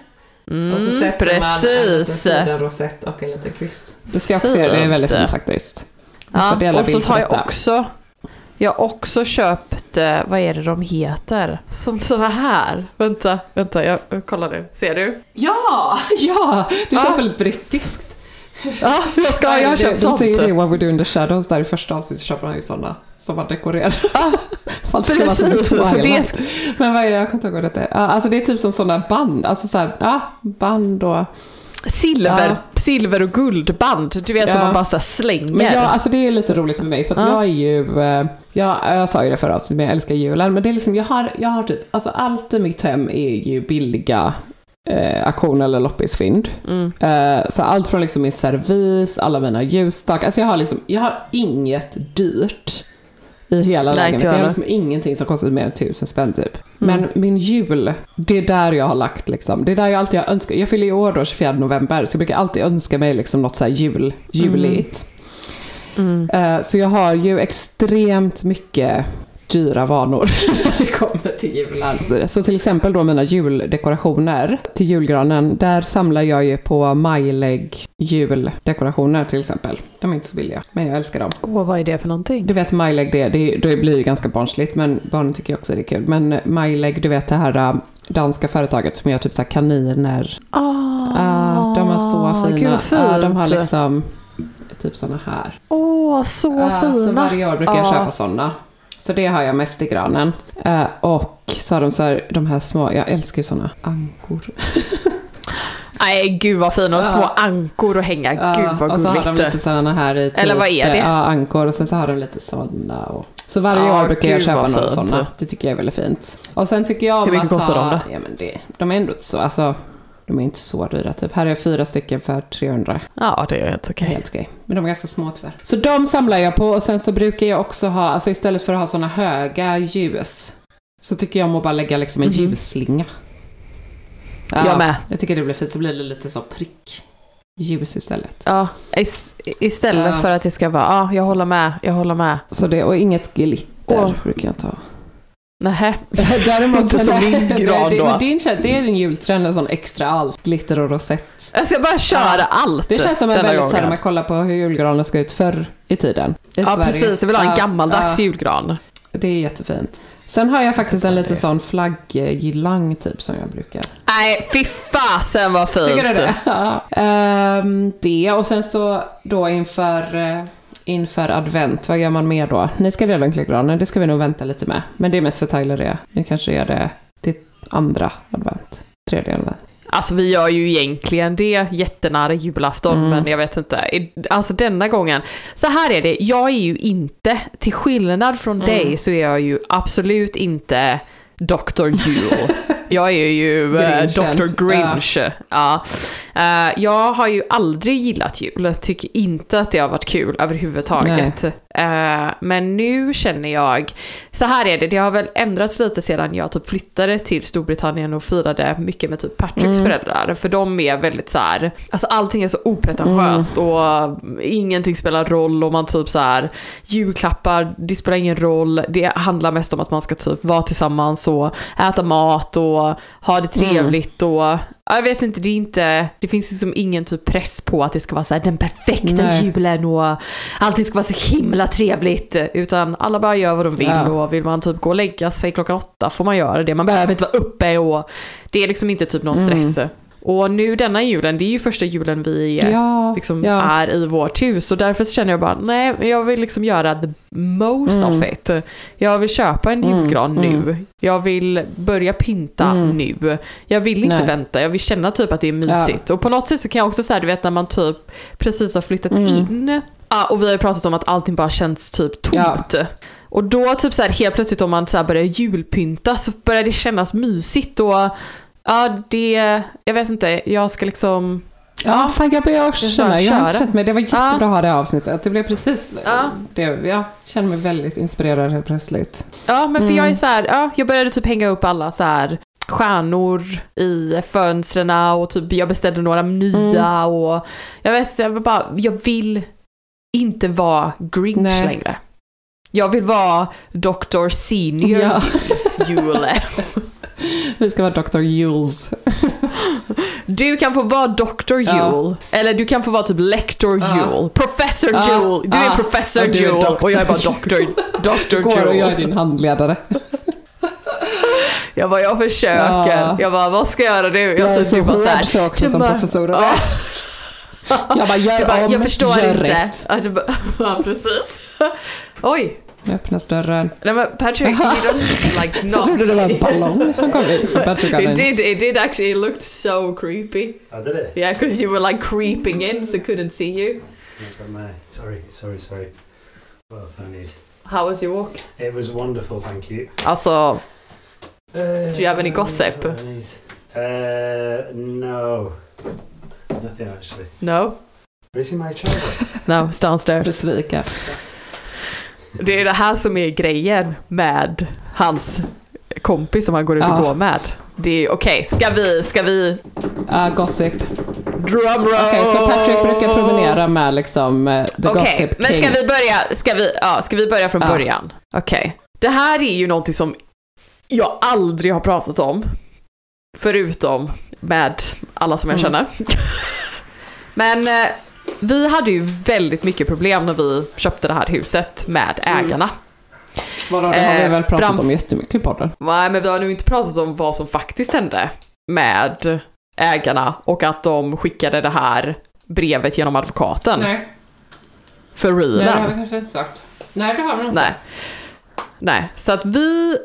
Mm, och så sätter man en liten precis. sidenrosett och en liten kvist. Det ska jag också göra, det är väldigt Fint. faktiskt. Ja, och så har jag också jag har också köpt, eh, vad är det de heter? Som såna här. Vänta, vänta, jag, kollar nu. Ser du? Ja, ja! Det känns väldigt brittiskt. Ja, jag ska, jag har köpt sånt. De säger det, What We Do In The Shadows, där i första avsnittet köper han ju sådana som man. För att det ska vara som så det- Men vad är det, jag kommer inte ihåg vad det är. Ja, alltså det är typ som sådana band, alltså såhär, ja, band och... Silver, Ja. silver och guldband. Du vet som Ja. man bara så slänger. Men jag, alltså det är lite roligt med mig för att Ja. jag är ju, eh, jag, jag sa ju det förra avsnittet, men jag älskar julen. Men det är liksom, jag har, jag har typ, alltså allt i mitt hem är ju billiga eh, auktion eller loppisfynd. Mm. Eh, så allt från liksom min servis, alla mina ljusstakar, alltså jag har liksom, jag har inget dyrt i hela Nej, lägenheten. Jag har liksom ingenting som kostar mer än tusen spänn typ. Mm. Men min jul, det är där jag har lagt liksom. Det är där jag alltid har önskat. Jag fyller i år då 24 november, så jag brukar alltid önska mig liksom något så här jul, juligt. Mm. Eh, Så jag har ju extremt mycket dyra vanor när det kommer till julen. Så till exempel då mina juldekorationer till julgranen, där samlar jag ju på Majlägg juldekorationer till exempel. De är inte så billiga, men jag älskar dem. Åh, vad är det för någonting? Du vet Majlägg, det, det, det blir ju ganska barnsligt, men barnen tycker ju också det är kul. Men Majlägg, du vet det här äh, danska företaget som gör typ så här kaniner. Ah, Ah, de är så fina. Gud, fint. Ja, de har liksom typ såna här. Åh, så Ja, Så fina. varje år brukar jag Ja. köpa sådana. Så det har jag mest i granen. Eh, och så har de så här, de här små, jag älskar ju sådana ankor. Nej, gud vad fina. Och Ja. små ankor att hänga. Gud vad och så har de gulligt. lite sådana här i typ, Eller vad är det? Ja, ankor och sen så har de lite sådana. Och, så varje Ja, år brukar jag köpa några sådana. Det tycker jag är väldigt fint. Och sen tycker jag om Hur mycket kostar de då? Ja, men det, de är ändå så, alltså de är inte så dyra typ. Här är fyra stycken för 300. Ja, det är helt okej. Helt okej. Men de är ganska små tyvärr. Så de samlar jag på och sen så brukar jag också ha, alltså istället för att ha såna höga ljus, så tycker jag om att bara lägga liksom en Mhm. ljusslinga. Jag med. Jag tycker det blir fint, så blir det lite så prick ljus istället. Ja, is- istället Ja. för att det ska vara, ja, jag håller med, jag håller med. Så det, och inget glitter Åh. brukar jag ta. Nähä. Däremot, Inte som min gran då. men din känns- det är en jultrend, en sån extra allt, glitter och rosett. Jag ska bara köra allt Det känns som en väldigt, så här, gången. om man kollar på hur julgranen ska ut förr i tiden. I Ja, Sverige. precis. Jag vill ha en Ja, gammaldags ja. julgran. Det är jättefint. Sen har jag faktiskt en liten sån flagggilang typ som jag brukar. Nej, fy fasen vad fint. Tycker du det? Ja. Ehm, det och sen så då inför, eh, inför advent, vad gör man mer då? Ni ska redan klä granen, det ska vi nog vänta lite med. Men det är mest för Tyler det. Ni kanske gör det till andra advent, tredje advent. Alltså vi gör ju egentligen det jättenära julafton, Mm. men jag vet inte. Alltså denna gången. Så här är det, jag är ju inte, till skillnad från Mm. dig så är jag ju absolut inte Dr. Jule. Jag är ju eh, Grinchen. Dr. Grinch. Ja. Eh, jag har ju aldrig gillat jul. Jag tycker inte att det har varit kul överhuvudtaget. Eh, men nu känner jag, så här är det, det har väl ändrats lite sedan jag typ flyttade till Storbritannien och firade mycket med typ Patricks Mm. föräldrar. För de är väldigt så här, alltså allting är så opretentiöst Mm. och ingenting spelar roll och man typ så här, julklappar, det spelar ingen roll. Det handlar mest om att man ska typ vara tillsammans och äta mat och ha det Mm. trevligt och ja, jag vet inte, det inte, det finns liksom ingen typ press på att det ska vara så här den perfekta Nej. julen och allting ska vara så himla trevligt. Utan alla bara gör vad de vill Ja. och vill man typ gå och lägga sig klockan åtta får man göra det. Man behöver inte vara uppe och det är liksom inte typ någon Mm. Och nu denna julen, det är ju första julen vi Ja, liksom ja. är i vårt hus. Och därför känner jag bara, nej, jag vill liksom göra the most Mm. of it. Jag vill köpa en julgran nu. Jag vill börja pynta nu. Jag vill inte Mm. Nej. vänta, jag vill känna typ att det är mysigt. Och på något sätt så kan jag också säga, du vet när man typ precis har flyttat Mm. in. Ja, och vi har ju pratat om att allting bara känns typ tomt. Och då typ så här helt plötsligt om man så börjar julpynta så börjar det kännas mysigt och ja det, jag vet inte, jag ska liksom Ja, fan jag börjar också känna, jag har inte känt mig, det var jättebra Ja. att ha det avsnittet. Det blev precis, Ja. det, jag känner mig väldigt inspirerad helt plötsligt. Ja, men för jag är Mm. så här, ja, jag började typ hänga upp alla så här stjärnor i fönstren och typ jag beställde några nya Mm. och jag vet jag bara, jag vill inte vara Grinch Nej. längre. Jag vill vara Dr. Senior Ja. Jule. Vi ska vara Dr. Jules. Du kan få vara Dr. Ja. Jule. Eller du kan få vara typ Lector Ja. Jule. Professor Ja. Jule. Du är Ja. Professor Och är Jule doktor. och jag är bara Dr. Dr. Går och gör Jule. din handledare. Jag bara, jag försöker. Ja. Jag bara, vad ska jag göra nu? Jag är typ så hård så också som professor. Ja. Jag bara, gör Jag, bara, om, jag förstår gör inte. rätt. Jag bara, ja, precis. Oj. Nu öppnas dörren. Nej men Patrick, you don't like not. Jag trodde det var en ballong som kom in från Patrick It did, it did actually, it looked so creepy. I did it. Yeah, because you were like creeping in so couldn't see you. Sorry, sorry, sorry. What else I need? How was your walk? It was wonderful, thank you. Alltså, Uh, Do you have any gossip? Uh, no. Nothing actually. no? Is he my charger? No, it's downstairs. Besviken. Det är det här som är grejen med hans kompis som han går ut och Ja. går med. Det är okej, ska vi, ska vi... Uh, gossip. Drumroll! Okej, så Patrick brukar promenera med liksom uh, the Okej, gossip men king. ska vi börja, ska vi, ja, ska vi börja från Ja. början? Okej. Det här är ju någonting som jag aldrig har pratat om. Förutom med alla som jag Mm. känner. men eh, vi hade ju väldigt mycket problem när vi köpte det här huset med ägarna. Vadå, det har vi Eh, väl pratat framf- om jättemycket i podden. Nej, men vi har nu inte pratat om vad som faktiskt hände med ägarna och att de skickade det här brevet genom advokaten. Nej, För Nej det har vi kanske inte sagt. Nej, det har vi inte. Nej. Nej, så att vi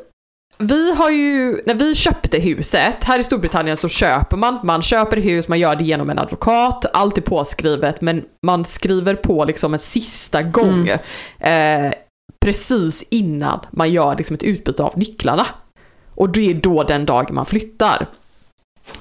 vi har ju, när vi köpte huset, här i Storbritannien så köper man, man köper hus, man gör det genom en advokat, allt är påskrivet, men man skriver på liksom en sista gång, eh, precis innan man gör liksom ett utbyte av nycklarna. Och det är då den dagen man flyttar.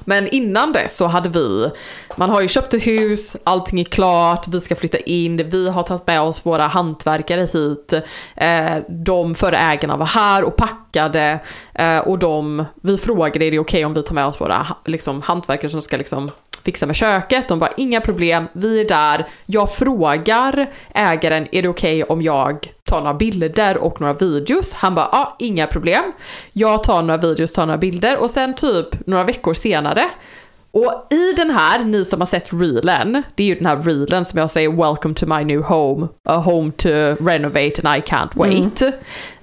Men innan det så hade vi, man har ju köpt ett hus, allting är klart, vi ska flytta in, vi har tagit med oss våra hantverkare hit, eh, de förra ägarna var här och packade eh, och de, vi frågade är det okej om vi tar med oss våra liksom, hantverkare som ska liksom fixa med köket, de bara inga problem, vi är där, jag frågar ägaren är det okej om jag tar några bilder och några videos? Han bara ja, inga problem. Jag tar några videos, tar några bilder och sen typ några veckor senare och i den här, ni som har sett reelen, det är ju den här reelen som jag säger “Welcome to my new home, a home to renovate and I can't wait”. Mm.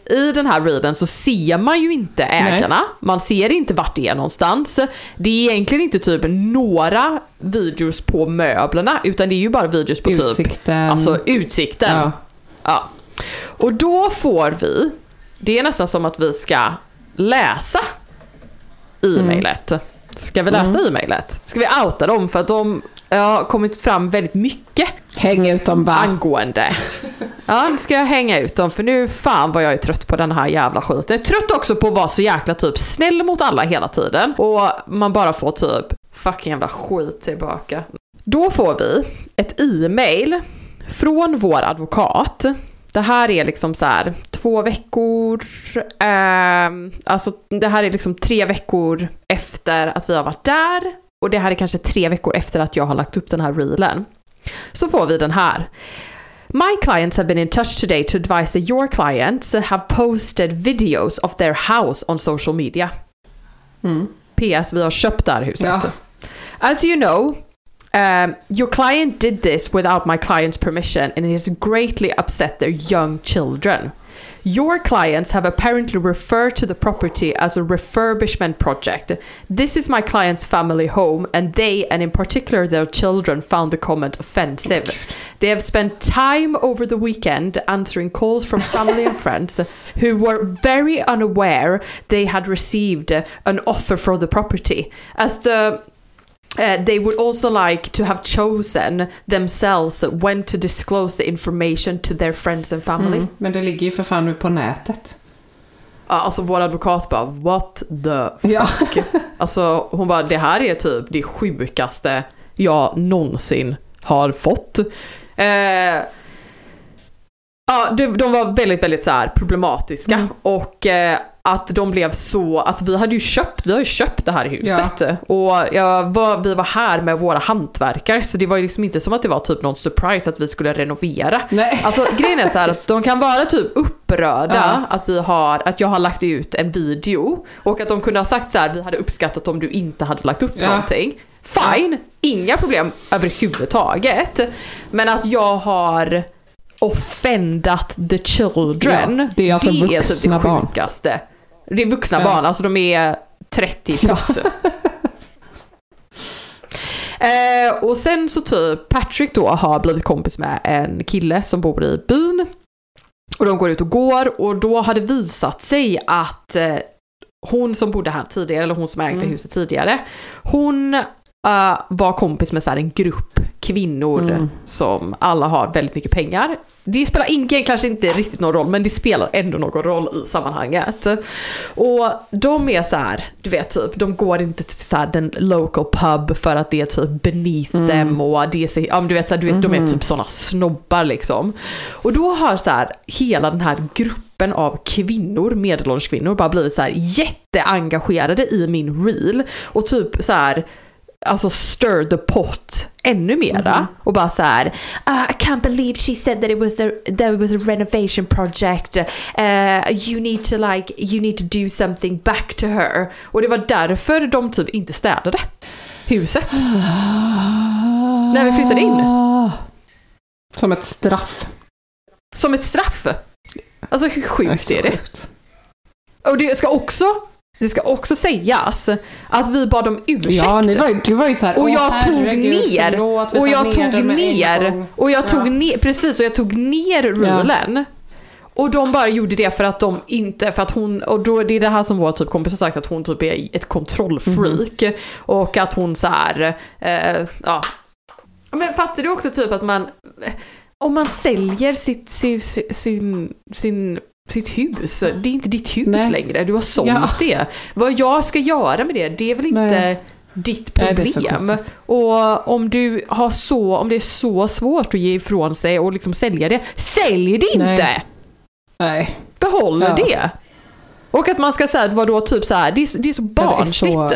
I den här reelen så ser man ju inte ägarna, man ser inte vart det är någonstans. Det är egentligen inte typ några videos på möblerna, utan det är ju bara videos på typ Utsikten. Alltså utsikten. Ja. Ja. Och då får vi, det är nästan som att vi ska läsa e-mailet. Ska vi läsa e-mailet? Ska vi outa dem? För att de har kommit fram väldigt mycket Häng ut dem bara. angående. Ja, nu ska jag hänga ut dem för nu fan vad jag är trött på den här jävla skiten. Jag är trött också på att vara så jäkla typ snäll mot alla hela tiden. Och man bara får typ fucking jävla skit tillbaka. Då får vi ett e-mail från vår advokat. Det här är liksom så här två veckor, ehm, alltså det här är liksom tre veckor efter att vi har varit där och det här är kanske tre veckor efter att jag har lagt upp den här reelen. Så får vi den här. My clients have been in touch today to advise that your clients have posted videos of their house on social media. PS, vi har köpt det här huset. Ja. As you know, um, your client did this without my client's permission and it has greatly upset their young children. Your clients have apparently referred to the property as a refurbishment project. This is my client's family home, and they, and in particular their children, found the comment offensive. They have spent time over the weekend answering calls from family and friends who were very unaware they had received an offer for the property. As the uh, they would also like to have chosen themselves when to disclose the information to their friends and family. Mm. Men det ligger ju för fan nu på nätet. Ja, Alltså vår advokat bara what the Ja. fuck. Alltså hon bara det här är typ det sjukaste jag någonsin har fått. Eh, ja, de, de var väldigt, väldigt så här problematiska Mm. och eh, att de blev så, alltså vi hade ju köpt, vi har ju köpt det här huset och jag var, vi var här med våra hantverkare så det var ju liksom inte som att det var typ någon surprise att vi skulle renovera. Nej. Alltså grejen är så här att de kan vara typ upprörda Ja. att, vi har, att jag har lagt ut en video och att de kunde ha sagt så här, vi hade uppskattat om du inte hade lagt upp Ja. någonting. Fine, inga problem överhuvudtaget. Men att jag har offendat the children. Ja, det är alltså typ vuxna det barn. sjukaste. Det är vuxna Ja. barn, alltså de är 30 plus. Eh, och sen så typ Patrick då har blivit kompis med en kille som bor i byn. Och de går ut och går och då har det visat sig att eh, hon som bodde här tidigare, eller hon som ägde Mm. huset tidigare, hon eh, var kompis med så här en grupp kvinnor Mm. som alla har väldigt mycket pengar. Det spelar ingen, kanske inte riktigt någon roll, men det spelar ändå någon roll i sammanhanget. Och de är så här, du vet typ, de går inte till så här den local pub för att det är typ beneath Mm. dem och det är så, ja du vet så här, du vet, de är typ sådana snobbar liksom. Och då har så här hela den här gruppen av kvinnor, medelålders kvinnor, bara blivit så här jätteengagerade i min reel och typ så här alltså stir the pot ännu mera och bara så här "Ah, I can't believe she said that it was the that it was a renovation project. Uh, you need to like you need to do something back to her. Och det var därför de typ inte städade huset. När vi flyttade in. Som ett straff. som ett straff. Alltså hur sjukt är det? Och det ska också det ska också sägas att vi bad om ursäkt. Ja, ni var, du var ju så här, Och "Åh, jag tog ner, förlåt, och jag tog ner, gång." och jag Ja. tog ner, precis, och jag tog ner reelen. Och de bara gjorde det för att de inte, för att hon, och då det är det här som vår typ kompis har sagt att hon typ är ett kontrollfreak. Mhm. Och att hon så här, eh, ja. Men fattar du också typ att man, om man säljer sitt, sin, sin, sin sitt hus, det är inte ditt hus Nej. längre, du har sålt Ja. det. Vad jag ska göra med det, det är väl inte Nej. ditt Nej, det problem. konstigt. och om du har så, om det är så svårt att ge ifrån sig och liksom sälja det, sälj det inte! Nej. Nej. Behåll Ja. det! Och att man ska säga vadå, typ så här, det är, det är så Ja, det är barnsligt. så-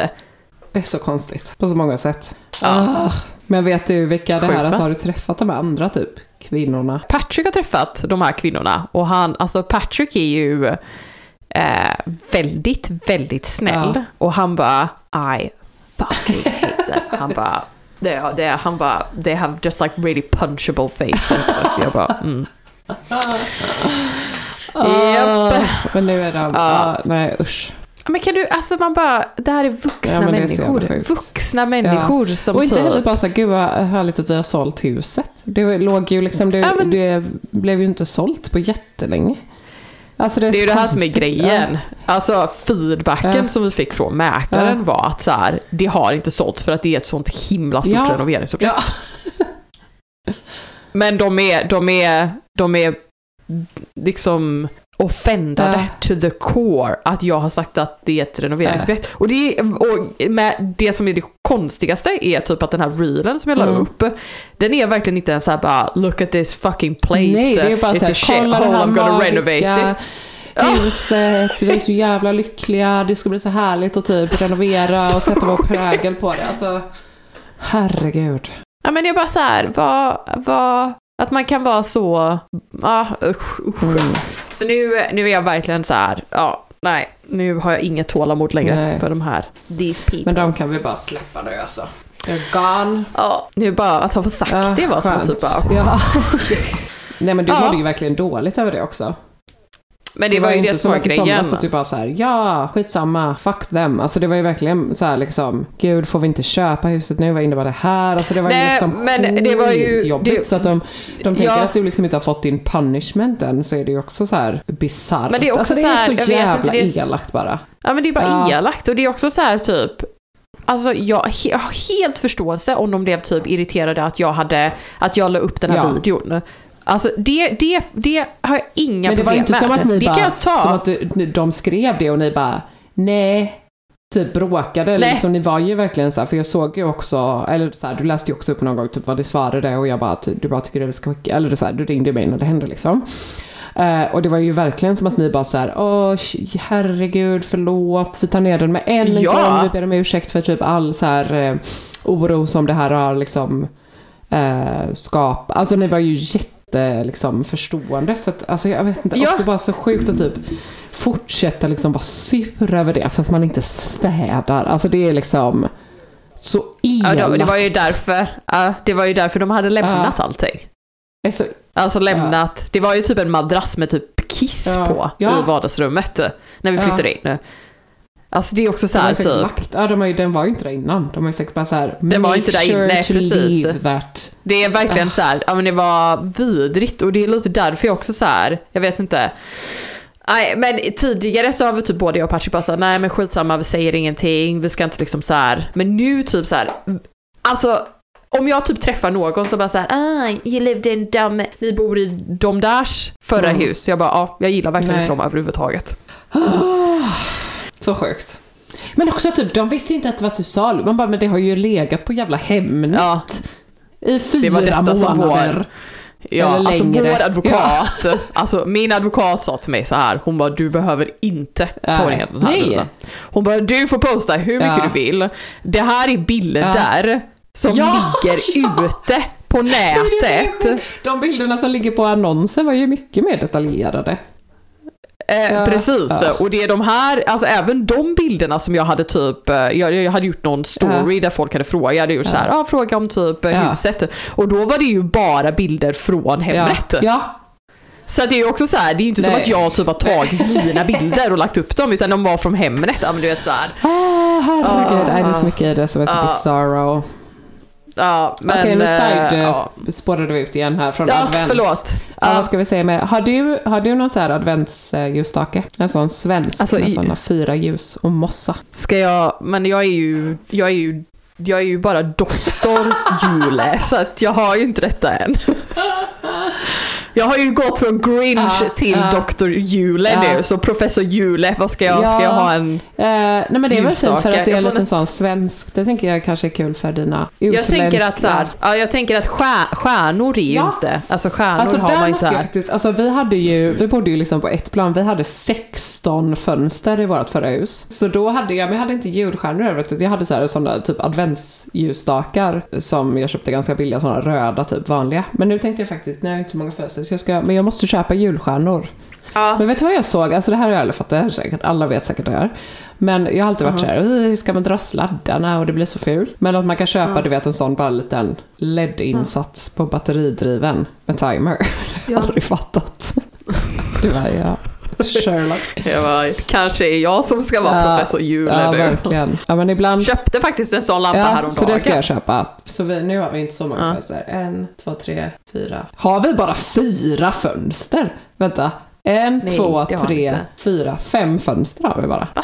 Det är så konstigt. På så många sätt. Ah. Men vet du vilka det Sjukt, här är? va? Alltså, har du träffat de andra typ kvinnorna? Patrick har träffat de här kvinnorna och han, alltså Patrick är ju eh, väldigt, väldigt snäll. Ja. Och han bara, I fucking hate them. Han bara, det, det, han bara, they have just like really punchable faces. Jag bara, mm. Japp. Ah, Men nu är de... Ja. Ah, nej usch. Ja, Men kan du, alltså man bara, det här är vuxna Ja, är människor. Vuxna människor som Och inte typ- heller bara så gud vad härligt att vi har sålt huset. Det låg ju liksom, det, Ja, men- det blev ju inte sålt på jättelänge. Alltså det är, Det är ju det här som är grejen. Alltså feedbacken Ja. som vi fick från mäklaren Ja. var att så här, det har inte sålt för att det är ett sånt himla stort Ja. renoveringsobjekt. Ja. Men de är, de är, de är liksom offendade Ja. to the core att jag har sagt att det är ett renoveringsobjekt. Och, det, och med det som är det konstigaste är typ att den här reelen som jag la Mm. upp, den är verkligen inte ens såhär bara look at this fucking place, Nej, det är bara it's så a shithole, I'm gonna renovate it. huset, vi är så jävla lyckliga, det ska bli så härligt att typ renovera och sätta vår prägel på det. Alltså, herregud. Ja men jag bara så här, vad, vad, att man kan vara så, ja usch, usch. Mm. Så nu, nu är jag verkligen så här, ja, nej, nu har jag inget tålamod längre Nej. för de här, these people. Men de kan vi bara släppa nu alltså. They're gone. Ja, nu bara att ha fått sagt Ja, det var som att skönt. typ bara, Ja. Nej men du Ja. mådde ju verkligen dåligt över det också. Men det var ju det som var grejen. somras att du bara så här, ja, skitsamma, fuck them. Alltså det var ju verkligen så här liksom, gud får vi inte köpa huset nu, vad innebär det här? Alltså det var ju Nej, liksom men det var ju- skitjobbigt. det- så att de, de tänker Ja. att du liksom inte har fått din punishment än, så är det ju också så här bisarrt. Men det är också alltså det så är här, så jag vet jävla inte, det är- elakt bara. Ja men det är bara Ja. elakt och det är också så här typ Alltså jag, jag har helt förståelse om de blev typ irriterade att jag hade, att jag la upp den här Ja. videon. Alltså det, det, det har jag inga Men det problem var inte med. som att ni det bara, kan jag ta. som att du, de skrev det och ni bara, nej, typ bråkade. Nej. Liksom, ni var ju verkligen så här, för jag såg ju också, eller så här, du läste ju också upp någon gång typ vad det svarade och jag bara, du bara tycker det ska skicka, eller så här, du ringde mig när det hände liksom. Eh, och det var ju verkligen som att ni bara så här, åh herregud, förlåt, vi tar ner den med en Ja. gång, vi ber om ursäkt för typ all så här eh, oro som det här har liksom eh, skapat. Alltså ni var ju jätte liksom förstående så att, alltså jag vet inte, Ja. också bara så sjukt att typ fortsätta liksom vara sur över det så att man inte städar. Alltså det är liksom så Ja, elakt. det, det var ju därför, ja, det var ju därför de hade lämnat allting. Det är så Alltså lämnat, det var ju typ en madrass med typ kiss Ja. på Ja. i vardagsrummet när vi Ja. flyttade in. Alltså det är också så här typ. lagt, ja, de har ju, den var ju inte där innan. De har ju säkert bara så här, Den var inte där sure inne, precis. Det är verkligen så här, ja men det var vidrigt och det är lite därför jag också så här, jag vet inte. Nej, men tidigare så har vi typ både jag och Patrick bara såhär, nej men skitsamma, vi säger ingenting, vi ska inte liksom så här. Men nu typ så här, alltså om jag typ träffar någon som bara såhär, ah, you lived in dem, ni bor i de därs förra Mm. hus. Jag bara, ja, jag gillar verkligen Nej. inte dem överhuvudtaget. Så sjukt. Men också typ, de visste inte att det var till salu. Man bara, men det har ju legat på jävla Hemnet. Ja. I fyra var detta som månader. Ja, Eller alltså längre. vår advokat, alltså min advokat sa till mig så här, hon bara du behöver inte ta ner den här Nej. bilden. Hon bara du får posta hur mycket Ja. du vill. Det här är bilder som Ja, ligger ja. ute på Det det nätet. De bilderna som ligger på annonsen var ju mycket mer detaljerade. Eh, Ja. Precis, Ja. och det är de här, alltså även de bilderna som jag hade typ, eh, jag, jag hade gjort någon story där folk hade frågat, jag hade gjort så här, ah, fråga om typ eh, Ja. huset. Och då var det ju bara bilder från Hemnet. Ja. ja. Så det är ju också så här, det är ju inte som Nej. att jag typ har tagit mina bilder och lagt upp dem, utan de var från Hemnet. Ja men du vet så här. Ah, herregud. Ah. Nej, det är så mycket det som är så Ah. bizarro. Ja, men... Okej, nu eh, side ja. sp- spårade vi ut igen här från ja, advent. förlåt. Ja, Ja. vad ska vi säga mer? Har du, har du någon sån här adventsljusstake? En sån svensk Alltså, med såna fyra ljus och mossa. Ska jag, men jag är ju, jag är ju, jag är ju bara doktor Jule, så att jag har ju inte detta än. Jag har ju gått från Grinch Ja, till ja. Dr. Jule Ja. nu, så professor Jule, vad ska jag, ska Ja. jag ha en... Eh, nej men det är väl fint för att det är Jag får lite näst- sån svensk. Det tänker jag kanske är kul för dina Jag tänker att utländska- så här, ja, jag tänker att stjär, stjärnor är ju Ja. inte, alltså stjärnor Alltså har man inte här. faktiskt, alltså vi hade ju, vi bodde ju liksom på ett plan, vi hade 16 fönster i vårt förra hus. Så då hade jag, men jag hade inte julstjärnor över det, jag hade så här sådana typ adventsljusstakar som jag köpte ganska billiga, sådana röda typ vanliga. Men nu tänkte jag faktiskt, nu har jag inte många fönster så jag ska, men jag måste köpa julstjärnor. Ja. Men vet du vad jag såg? Alltså det här har jag aldrig fattat, säkert, alla vet säkert det här. Men jag har alltid varit så här, "Oj, ska man dra sladdarna och det blir så fult. Men att man kan köpa, du vet en sån bara liten LED-insats på batteridriven med timer. Det har jag aldrig fattat. Det var jag. Sherlock. Jag bara, kanske är jag som ska vara Ja, professor Jule Ja, nu. verkligen. Ja, men ibland... Köpte faktiskt en sån lampa Ja, häromdagen. så det ska jag köpa. Så vi, nu har vi inte så många Ja. fönster. En, två, tre, fyra. Har vi bara fyra fönster? Vänta. En, Nej, två, tre, fyra, fem fönster har vi bara. Va?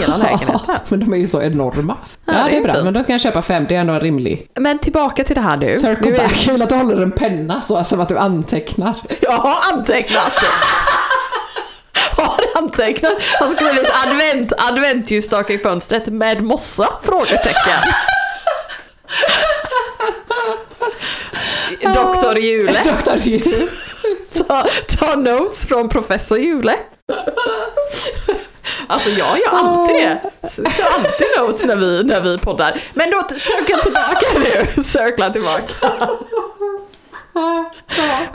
Hela lägenheten? men de är ju så enorma. Ja, Ja, det, det är är bra. fint. Men då ska jag köpa fem. Det är ändå en rimlig. Men tillbaka till det här nu. Circle nu är- back. Kul att du håller en penna så, som att du antecknar. Jag har antecknat. har antecknat. Jag har skrivit advent, adventljusstake i fönstret med mossa? Frågetecken. Doktor Jule. Dr. Jule. Ta, ta notes från professor Jule. Alltså jag gör alltid det. Jag tar alltid notes när vi, när vi poddar. Men då cirkla tillbaka nu. Cirkla tillbaka.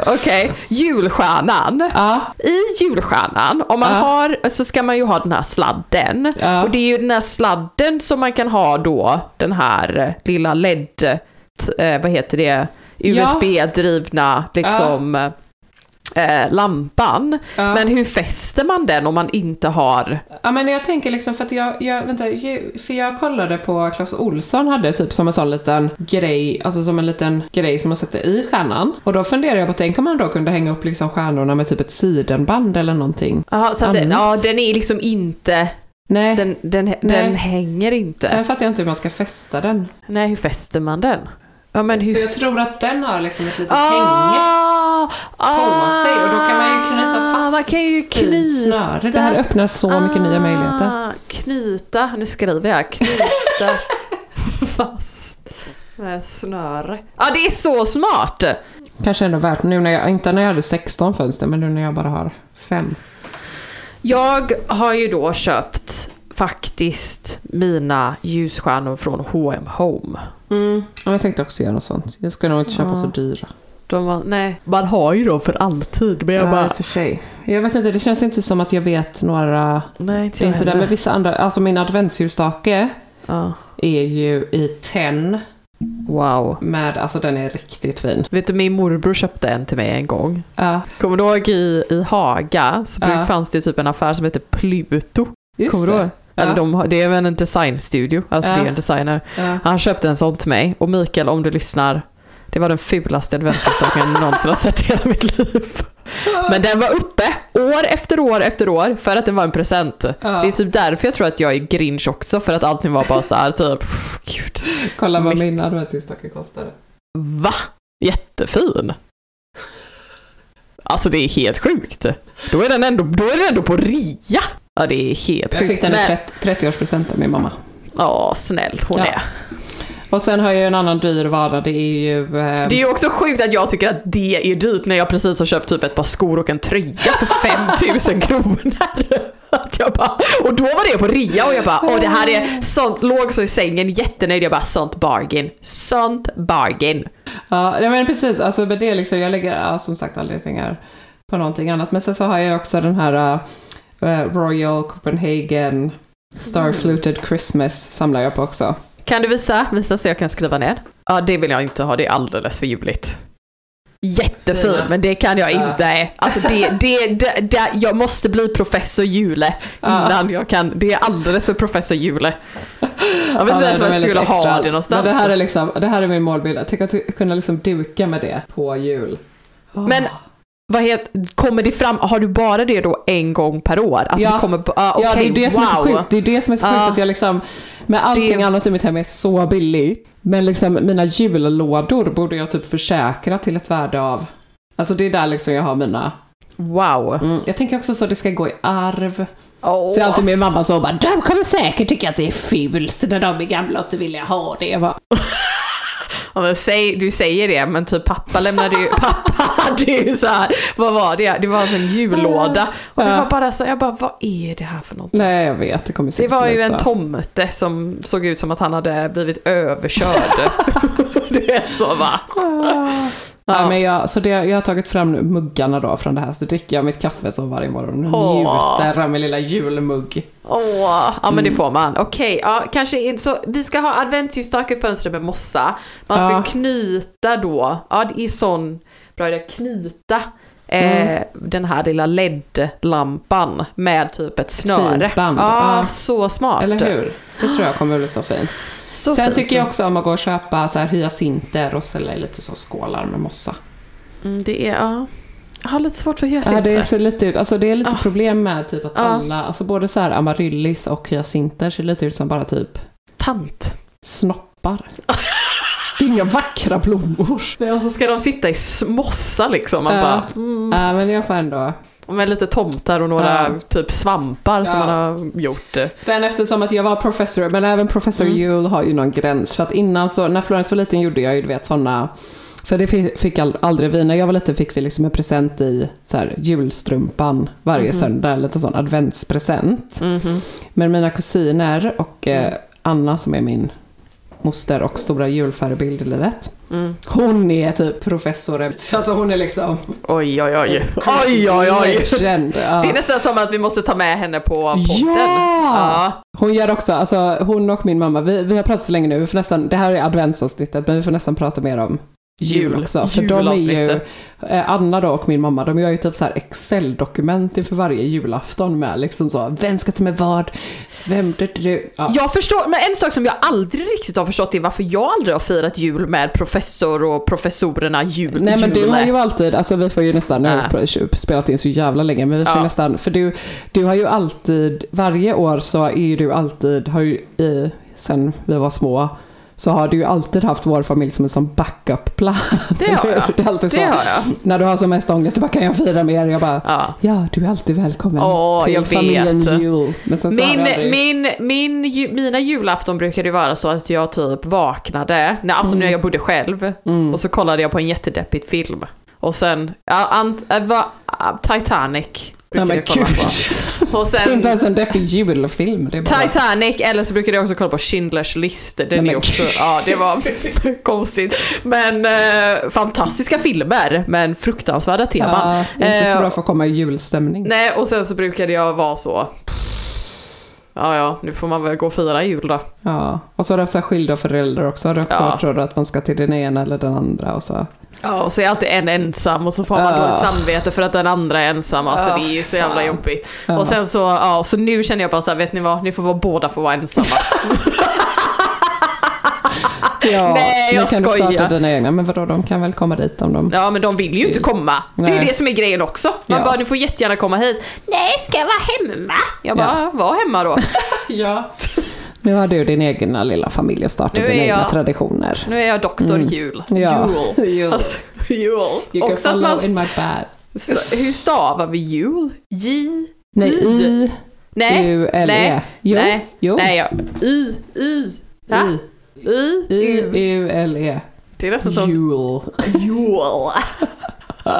Okej, julstjärnan. Ja. I julstjärnan, om man Ja. har, så ska man ju ha den här sladden. Ja. Och det är ju den här sladden som man kan ha då, den här lilla LED, eh, vad heter det, USB-drivna liksom, eh, lampan. Ja. Men hur fäster man den om man inte har... Ja men jag tänker liksom för att jag, jag vänta, för jag kollade på Clas Olsson hade typ som en sån liten grej, alltså som en liten grej som man sätter i stjärnan. Och då funderar jag på, tänk om man då kunde hänga upp liksom stjärnorna med typ ett sidenband eller någonting. Aha, så den, ja, den är liksom inte... Nej, Den, den, den Nej. hänger inte. sen fattar jag inte hur man ska fästa den. Nej, hur fäster man den? Ja, men hur... Så jag tror att den har liksom ett litet Ah, hänge på sig och då kan man ju knyta fast Man kan ju knyta. Det här öppnar så mycket nya möjligheter. Ah, Knyta, nu skriver jag. Knyta fast med snöre. Ja, det är så smart! Kanske ändå värt nu när jag, inte när jag hade 16 fönster, men nu när jag bara har fem. Jag har ju då köpt faktiskt mina ljusstjärnor från H&M Home. Mm. Ja, jag tänkte också göra något sånt. Jag ska nog inte köpa så dyra. De var, nej, man har ju dem för alltid. Men jag Ja, bara, för sig. Jag vet inte, det känns inte som att jag vet några... nej inte inte det med vissa andra. Alltså min adventsljusstake Ja. är ju i tenn. Wow. Med, alltså den är riktigt fin. Vet du, min morbror köpte en till mig en gång. Ja, Kommer du ihåg i, i Haga så Ja. fanns det typ en affär som heter Pluto? just Kommer du ihåg? det. Eller de, det är väl en designstudio, alltså Ja. det är en designer. Ja. Han köpte en sån till mig och Mikael om du lyssnar, det var den fulaste adventsljusstaken jag någonsin har sett i hela mitt liv. Men den var uppe år efter år efter år för att den var en present. Ja. Det är typ därför jag tror att jag är grinch också för att allting var bara så här typ, pff, gud, Kolla vad min adventsljusstake kostade. va? Jättefin. Alltså det är helt sjukt. Då är den ändå, då är den ändå på ria. Ja det är helt Jag sjukt. fick den i Men- 30 30-årspresent av min mamma. Ja, snällt hon Ja. är. Och sen har jag ju en annan dyr vara, det är ju... Eh, Det är ju också sjukt att jag tycker att det är dyrt när jag precis har köpt typ ett par skor och en tröja för 5000 kronor. Att jag bara, och då var det på rea och jag bara, åh det här är sånt, låg så i sängen jättenöjd, jag bara sånt bargain, sånt bargain. Ja, men precis. Alltså, men det liksom, jag lägger ja, som sagt aldrig pengar på någonting annat. Men sen så har jag också den här eh, Royal Copenhagen Starfluted Christmas samlar jag på också. Kan du visa? Visa så jag kan skriva ner. Ja, det vill jag inte ha, det är alldeles för ljuvligt. Jättefin, Fina. men det kan jag Ja. inte. Alltså det, det, det, det, jag måste bli professor Jule Ja. innan jag kan. Det är alldeles för professor Jule. Jag vet inte ens var jag skulle ha det någonstans. Men det här är liksom, det här är min målbild. Tänk att kunna liksom duka med det på jul. Men vad heter, kommer det fram, har du bara det då en gång per år? Alltså Ja. det kommer, på- ah, ja, det är det som är så wow. sjukt. Det är det som är så sjukt Ja. att jag liksom, med allting Det- annat i mitt hem är så billigt. Men liksom mina jullådor borde jag typ försäkra till ett värde av, alltså det är där liksom jag har mina, Wow. mm. jag tänker också så att det ska gå i arv. Åh. Så är alltid min mamma så bara, de kommer säkert tycka att det är fult när de är gamla och inte vill ha det. Jag bara, men säg, du säger det, men typ pappa lämnade ju, pappa hade ju så här, vad var det? Det var alltså en jullåda. Och det var bara så, jag bara, vad är det här för något? nej jag vet, det kommer Det säkert var ju en tomte som såg ut som att han hade blivit överkörd. du vet så va? Ja. men jag, så det, jag har tagit fram nu muggarna då från det här, så dricker jag mitt kaffe så varje morgon Åh. njuter av min lilla julmugg. Åh, ja men det Mm. får man. Okej, ja kanske inte så. Vi ska ha adventsljusstake i fönstret med mossa. Man ska Ja. knyta då, ja det är sån, bra idé, knyta eh, Mm. den här lilla LED-lampan med typ ett snöre. fint band. Ja, Ja. så smart. Eller hur? Det tror jag kommer bli så fint. Så Sen fint. tycker jag också om att gå och köpa så här hyacinter och sälja lite så skålar med mossa. Mm, det är, ja. Jag har lite svårt för Ja, hyacinter. det ser lite ut, alltså det är lite Ah. problem med typ att Ja. alla, alltså både så här amaryllis och hyacinter ser lite ut som bara typ Tant. snoppar. Det är inga vackra blommor. Och så ska de sitta i mossa liksom. Man Ja. bara, mm. Ja, men jag får ändå... Med lite tomtar och några Ja. typ svampar som man har gjort. Sen eftersom att jag var professor, men även professor Mm. Yule har ju någon gräns. För att innan så, när Florence var liten gjorde jag ju du vet sådana, för det fick, aldrig vi, när jag var liten fick vi liksom en present i så här, julstrumpan varje Mhm. söndag, en liten sån adventspresent. Mhm. Men mina kusiner och eh, Anna som är min moster och stora julförebild i livet. Mm. Hon är typ professor, alltså hon är liksom Oj, oj, oj. Oj, oj, oj. legend. Ja. Det är nästan som att vi måste ta med henne på podden. Ja! Hon gör också, alltså hon och min mamma, vi, vi har pratat så länge nu, vi får nästan, det här är adventsavsnittet, men vi får nästan prata mer om jul också. För de är ju, eh, Anna då och min mamma, de gör ju typ så här Excel-dokument inför varje julafton med liksom så, vem ska ta med vad, vem, du, du, du. Ja. Jag förstår, men en sak som jag aldrig riktigt har förstått är varför jag aldrig har firat jul med professor och professorerna jul. Nej men du jul. har ju alltid, alltså vi får ju nästan, nu har vi spelat in så jävla länge, men vi får Ja. nästan, för du, du har ju alltid, varje år så är ju du alltid, har ju i, sen vi var små, så har du ju alltid haft vår familj som en sån backup-plan. Det har jag. Det är alltid Det så. har jag. När du har som mest ångest, så bara kan jag fira med er? Jag bara, Ja. ja du är alltid välkommen Åh, till jag familjen vet. jul. Min, aldrig- min, min, ju- mina julafton brukade ju vara så att jag typ vaknade, när, alltså Mm. när jag bodde själv, och så kollade jag på en jättedeppig film. Och sen, äh, va, ah, Titanic Nej men gud. Och Det är inte sen ens en deppig julfilm. Bara... Titanic, eller så brukade jag också kolla på Schindler's list. Den Nej, men är också, ja det var konstigt. Men eh, fantastiska filmer, men fruktansvärda teman. Ja, inte så Eh, bra för att komma i julstämning. Nej, och sen så brukade jag vara så. Ja, ja, nu får man väl gå och fira jul då. Ja, och så har du haft så skilda föräldrar också. Har du också Ja. så då att man ska till den ena eller den andra och så. Ja, och så är alltid en ensam och så får man Ja. dåligt samvete för att den andra är ensam. Alltså Ja, det är ju så jävla jobbigt. Ja. Och sen så, ja, så nu känner jag bara så här, vet ni vad? Ni får vara båda får vara ensamma. Ja, Nej, jag kan du skojar. starta dina egna. Men vadå, de kan väl komma dit om de... Ja, men de vill ju inte komma. Det är Nej. det som är grejen också. Man Ja. bara, du får jättegärna komma hit. Nej, ska jag vara hemma? Jag bara, var hemma då. Ja. Nu har du din egna lilla familj och startat dina egna jag- traditioner. Nu är jag doktor Jul. Mm. Ja. Jul. Jul. Alltså, jul. Också att man, in my bed. hur stavar vi jul? J? Nej, I, Nej. U, L, Nej. E. Jo. Nej. Jo. Nej, ja. Y. Y. Va? I, Y. I, U. U, L, E. Det är nästan som Jul. jul.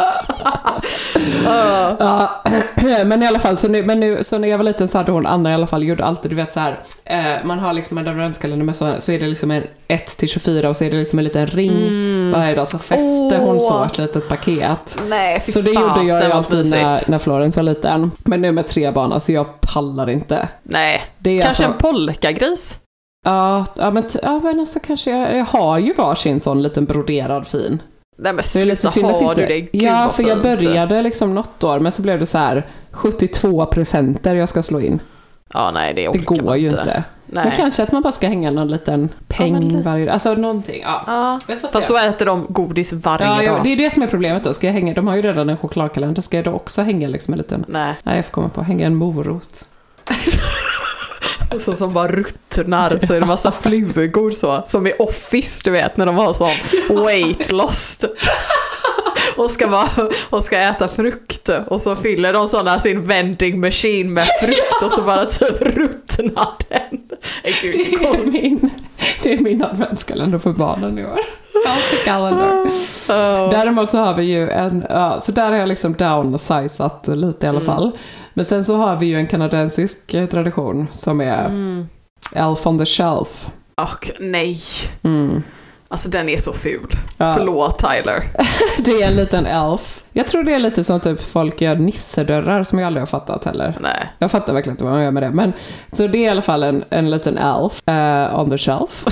Ja, men i alla fall, så, nu, men nu, så när jag var liten så hade hon, Anna i alla fall, gjorde alltid, du vet så här, eh, man har liksom en adventskalender med så, så är det liksom en 1 till 24 och så är det liksom en liten ring varje dag, så fäste hon så ett litet paket. Nej, Så det gjorde jag ju alltid när, när Florence var liten. Men nu med tre barn, alltså jag pallar inte. Nej. Kanske alltså, en polkagris? Ja, ja, men, ja, men alltså kanske, jag, jag har ju varsin sån liten broderad fin. Nej men Det är lite sluta, synd har du det? Gud, ja, för jag började liksom något år, men så blev det så här 72 presenter jag ska slå in. Ja, nej det Det orkar går man ju inte. Nej. Men kanske att man bara ska hänga någon liten peng lite- varje Alltså någonting. Ja. Ja, Vi får se. fast då äter de godis varje Ja, ja, dag. det är det som är problemet då. Ska jag hänga, de har ju redan en chokladkalender, ska jag då också hänga liksom en liten... Nej. Nej, jag får komma på, hänga en morot. Så som bara ruttnar, så är det massa flugor så. Som i Office, du vet, när de har sån weight lost. Och ska, bara, och ska äta frukt. Och så fyller de såna sin vending machine med frukt och så bara typ ruttnar den. Gud, Det är min, det är min adventskalender för barnen i år. Healthy calendar. Däremot så har vi ju en, ja, så där har jag liksom downsizat lite i alla fall. Men sen så har vi ju en kanadensisk eh, tradition som är Elf on the Shelf. Och nej. Mm. Alltså den är så ful. Ja. Förlåt Tyler. Det är en liten elf. Jag tror det är lite som typ folk gör nissedörrar som jag aldrig har fattat heller. Nej. Jag fattar verkligen inte vad man gör med det. Men, så det är i alla fall en, en liten elf eh, on the shelf.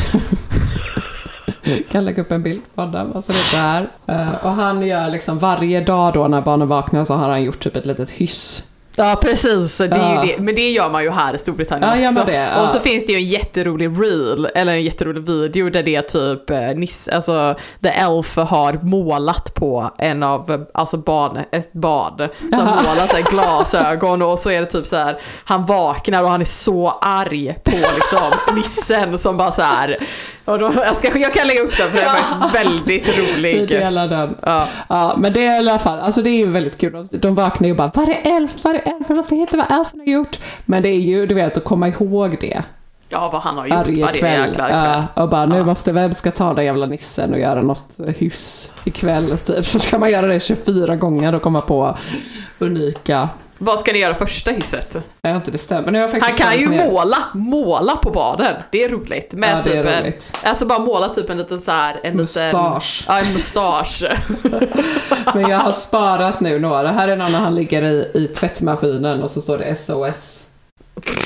kan lägga upp en bild på honom. Alltså det är så här. Eh, och han gör liksom varje dag då när barnen vaknar så har han gjort typ ett litet hyss. Ja precis, det är ju det. men det gör man ju här i Storbritannien Ja, också. det? Ja. Och så finns det ju en jätterolig reel, eller en jätterolig video där det är typ eh, Nis, alltså The Elf har målat på en av, alltså barn, ett barn. Så har målat här glasögon och så är det typ så här, han vaknar och han är så arg på liksom nissen som bara så här. Och då, jag, ska, jag kan lägga upp den för den är faktiskt väldigt Vi rolig. delar den. Ja. Ja, men det är i alla fall, alltså det är ju väldigt kul. De- vaknar ju bara, var är elf, var är elf, varför heter vad elfen har gjort? Men det är ju, du vet, att komma ihåg det. ja, vad han har gjort varje varje kväll. jäkla kväll. Ja, och bara, nu måste, vem ska ta den jävla nissen och göra något hyss ikväll typ. Så ska man göra det 24 gånger och komma på unika, Vad ska ni göra första hisset? jag har inte bestämt. Men nu har jag Han faktiskt kan ju ner- måla, måla på barnen. Det är roligt. Med Ja, det är typ en, alltså bara måla typ en liten så här, en Mustasch. Liten, ja, en mustasch. Men jag har sparat nu några. Här är någon när han ligger i, i tvättmaskinen och så står det SOS.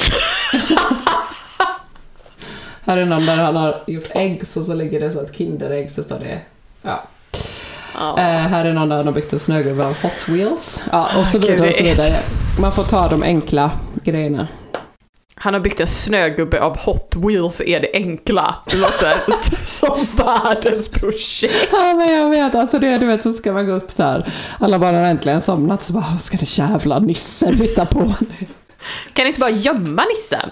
Här är någon där han har gjort ägg och så ligger det så ett Kinderägg så står det, ja. Eh, här är någon där har byggt en snögubbe av Hot Wheels. Ja, och så vidare och så vidare. Man får ta de enkla grejerna. Han har byggt en snögubbe av Hot Wheels är det enkla. Det låter som världens projekt. Ja men jag vet, alltså det du vet så ska man gå upp där. Alla barn har äntligen somnat så bara, "Vad ska det jävla nissen hitta på nu? Kan ni inte bara gömma nissen?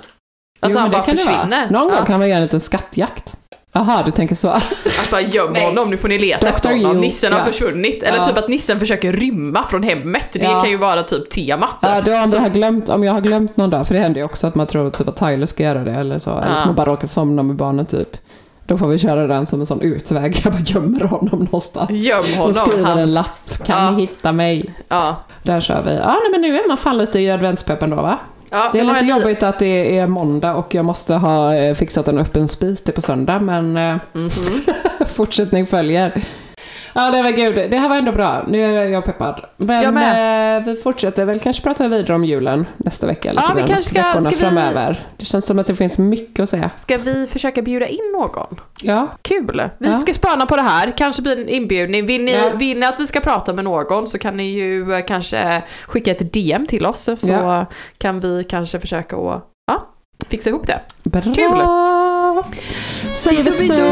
Att Jo, han bara försvinner? Någon ja. gång kan man göra en liten skattjakt. Jaha, du tänker så. Att bara gömma honom, nu får ni leta Dr. efter honom. Nissen har ja. försvunnit. Eller Ja. typ att nissen försöker rymma från hemmet. Det Ja. kan ju vara typ temat. Ja, då om, jag har glömt, om jag har glömt någon dag, för det händer ju också att man tror typ att Tyler ska göra det eller så. Eller att man bara råkar somna med barnen typ. Då får vi köra den som en sån utväg. Jag bara gömmer honom någonstans. Göm honom. Och skriver Han- en lapp. Kan Ja. ni hitta mig? Ja. Där kör vi. Ja, nej, men nu är man fan lite i adventspeppen då va? Ja, Det är lite jobbigt att det är måndag och jag måste ha eh, fixat en öppen spis till på söndag men eh, Mhm. fortsättning följer. Ja, det var gud. Det här var ändå bra. Nu är jag peppad. Men Jag med. eh, vi fortsätter väl kanske prata vidare om julen nästa vecka. Lite Ja, vi kanske ska- Veckorna ska vi- framöver. Det känns som att det finns mycket att säga. Ska vi försöka bjuda in någon? Ja, Kul! Vi Ja. ska spana på det här, kanske blir en inbjudning. Vill ni, Ja. vill ni att vi ska prata med någon så kan ni ju eh, kanske skicka ett DM till oss så Ja. kan vi kanske försöka att ja, fixa ihop det. bra. Kul. Säger vi så.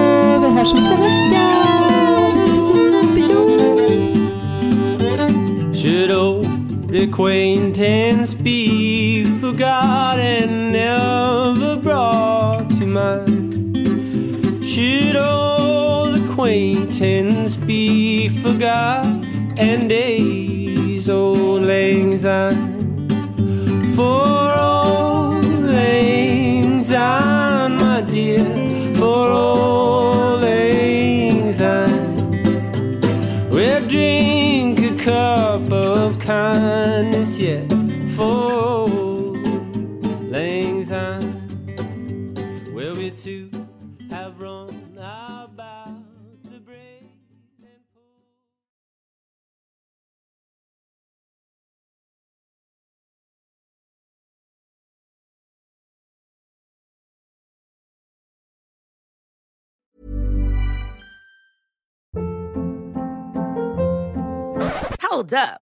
Vi hörs nästa vecka. Should old acquaintance be forgot and never brought to mind? Should old acquaintance be forgot and days old lang syne? For old lang syne, my dear, for old lang syne. We'll drink a cup kindness yet for lang syne. Where we two have run pool. Hold up.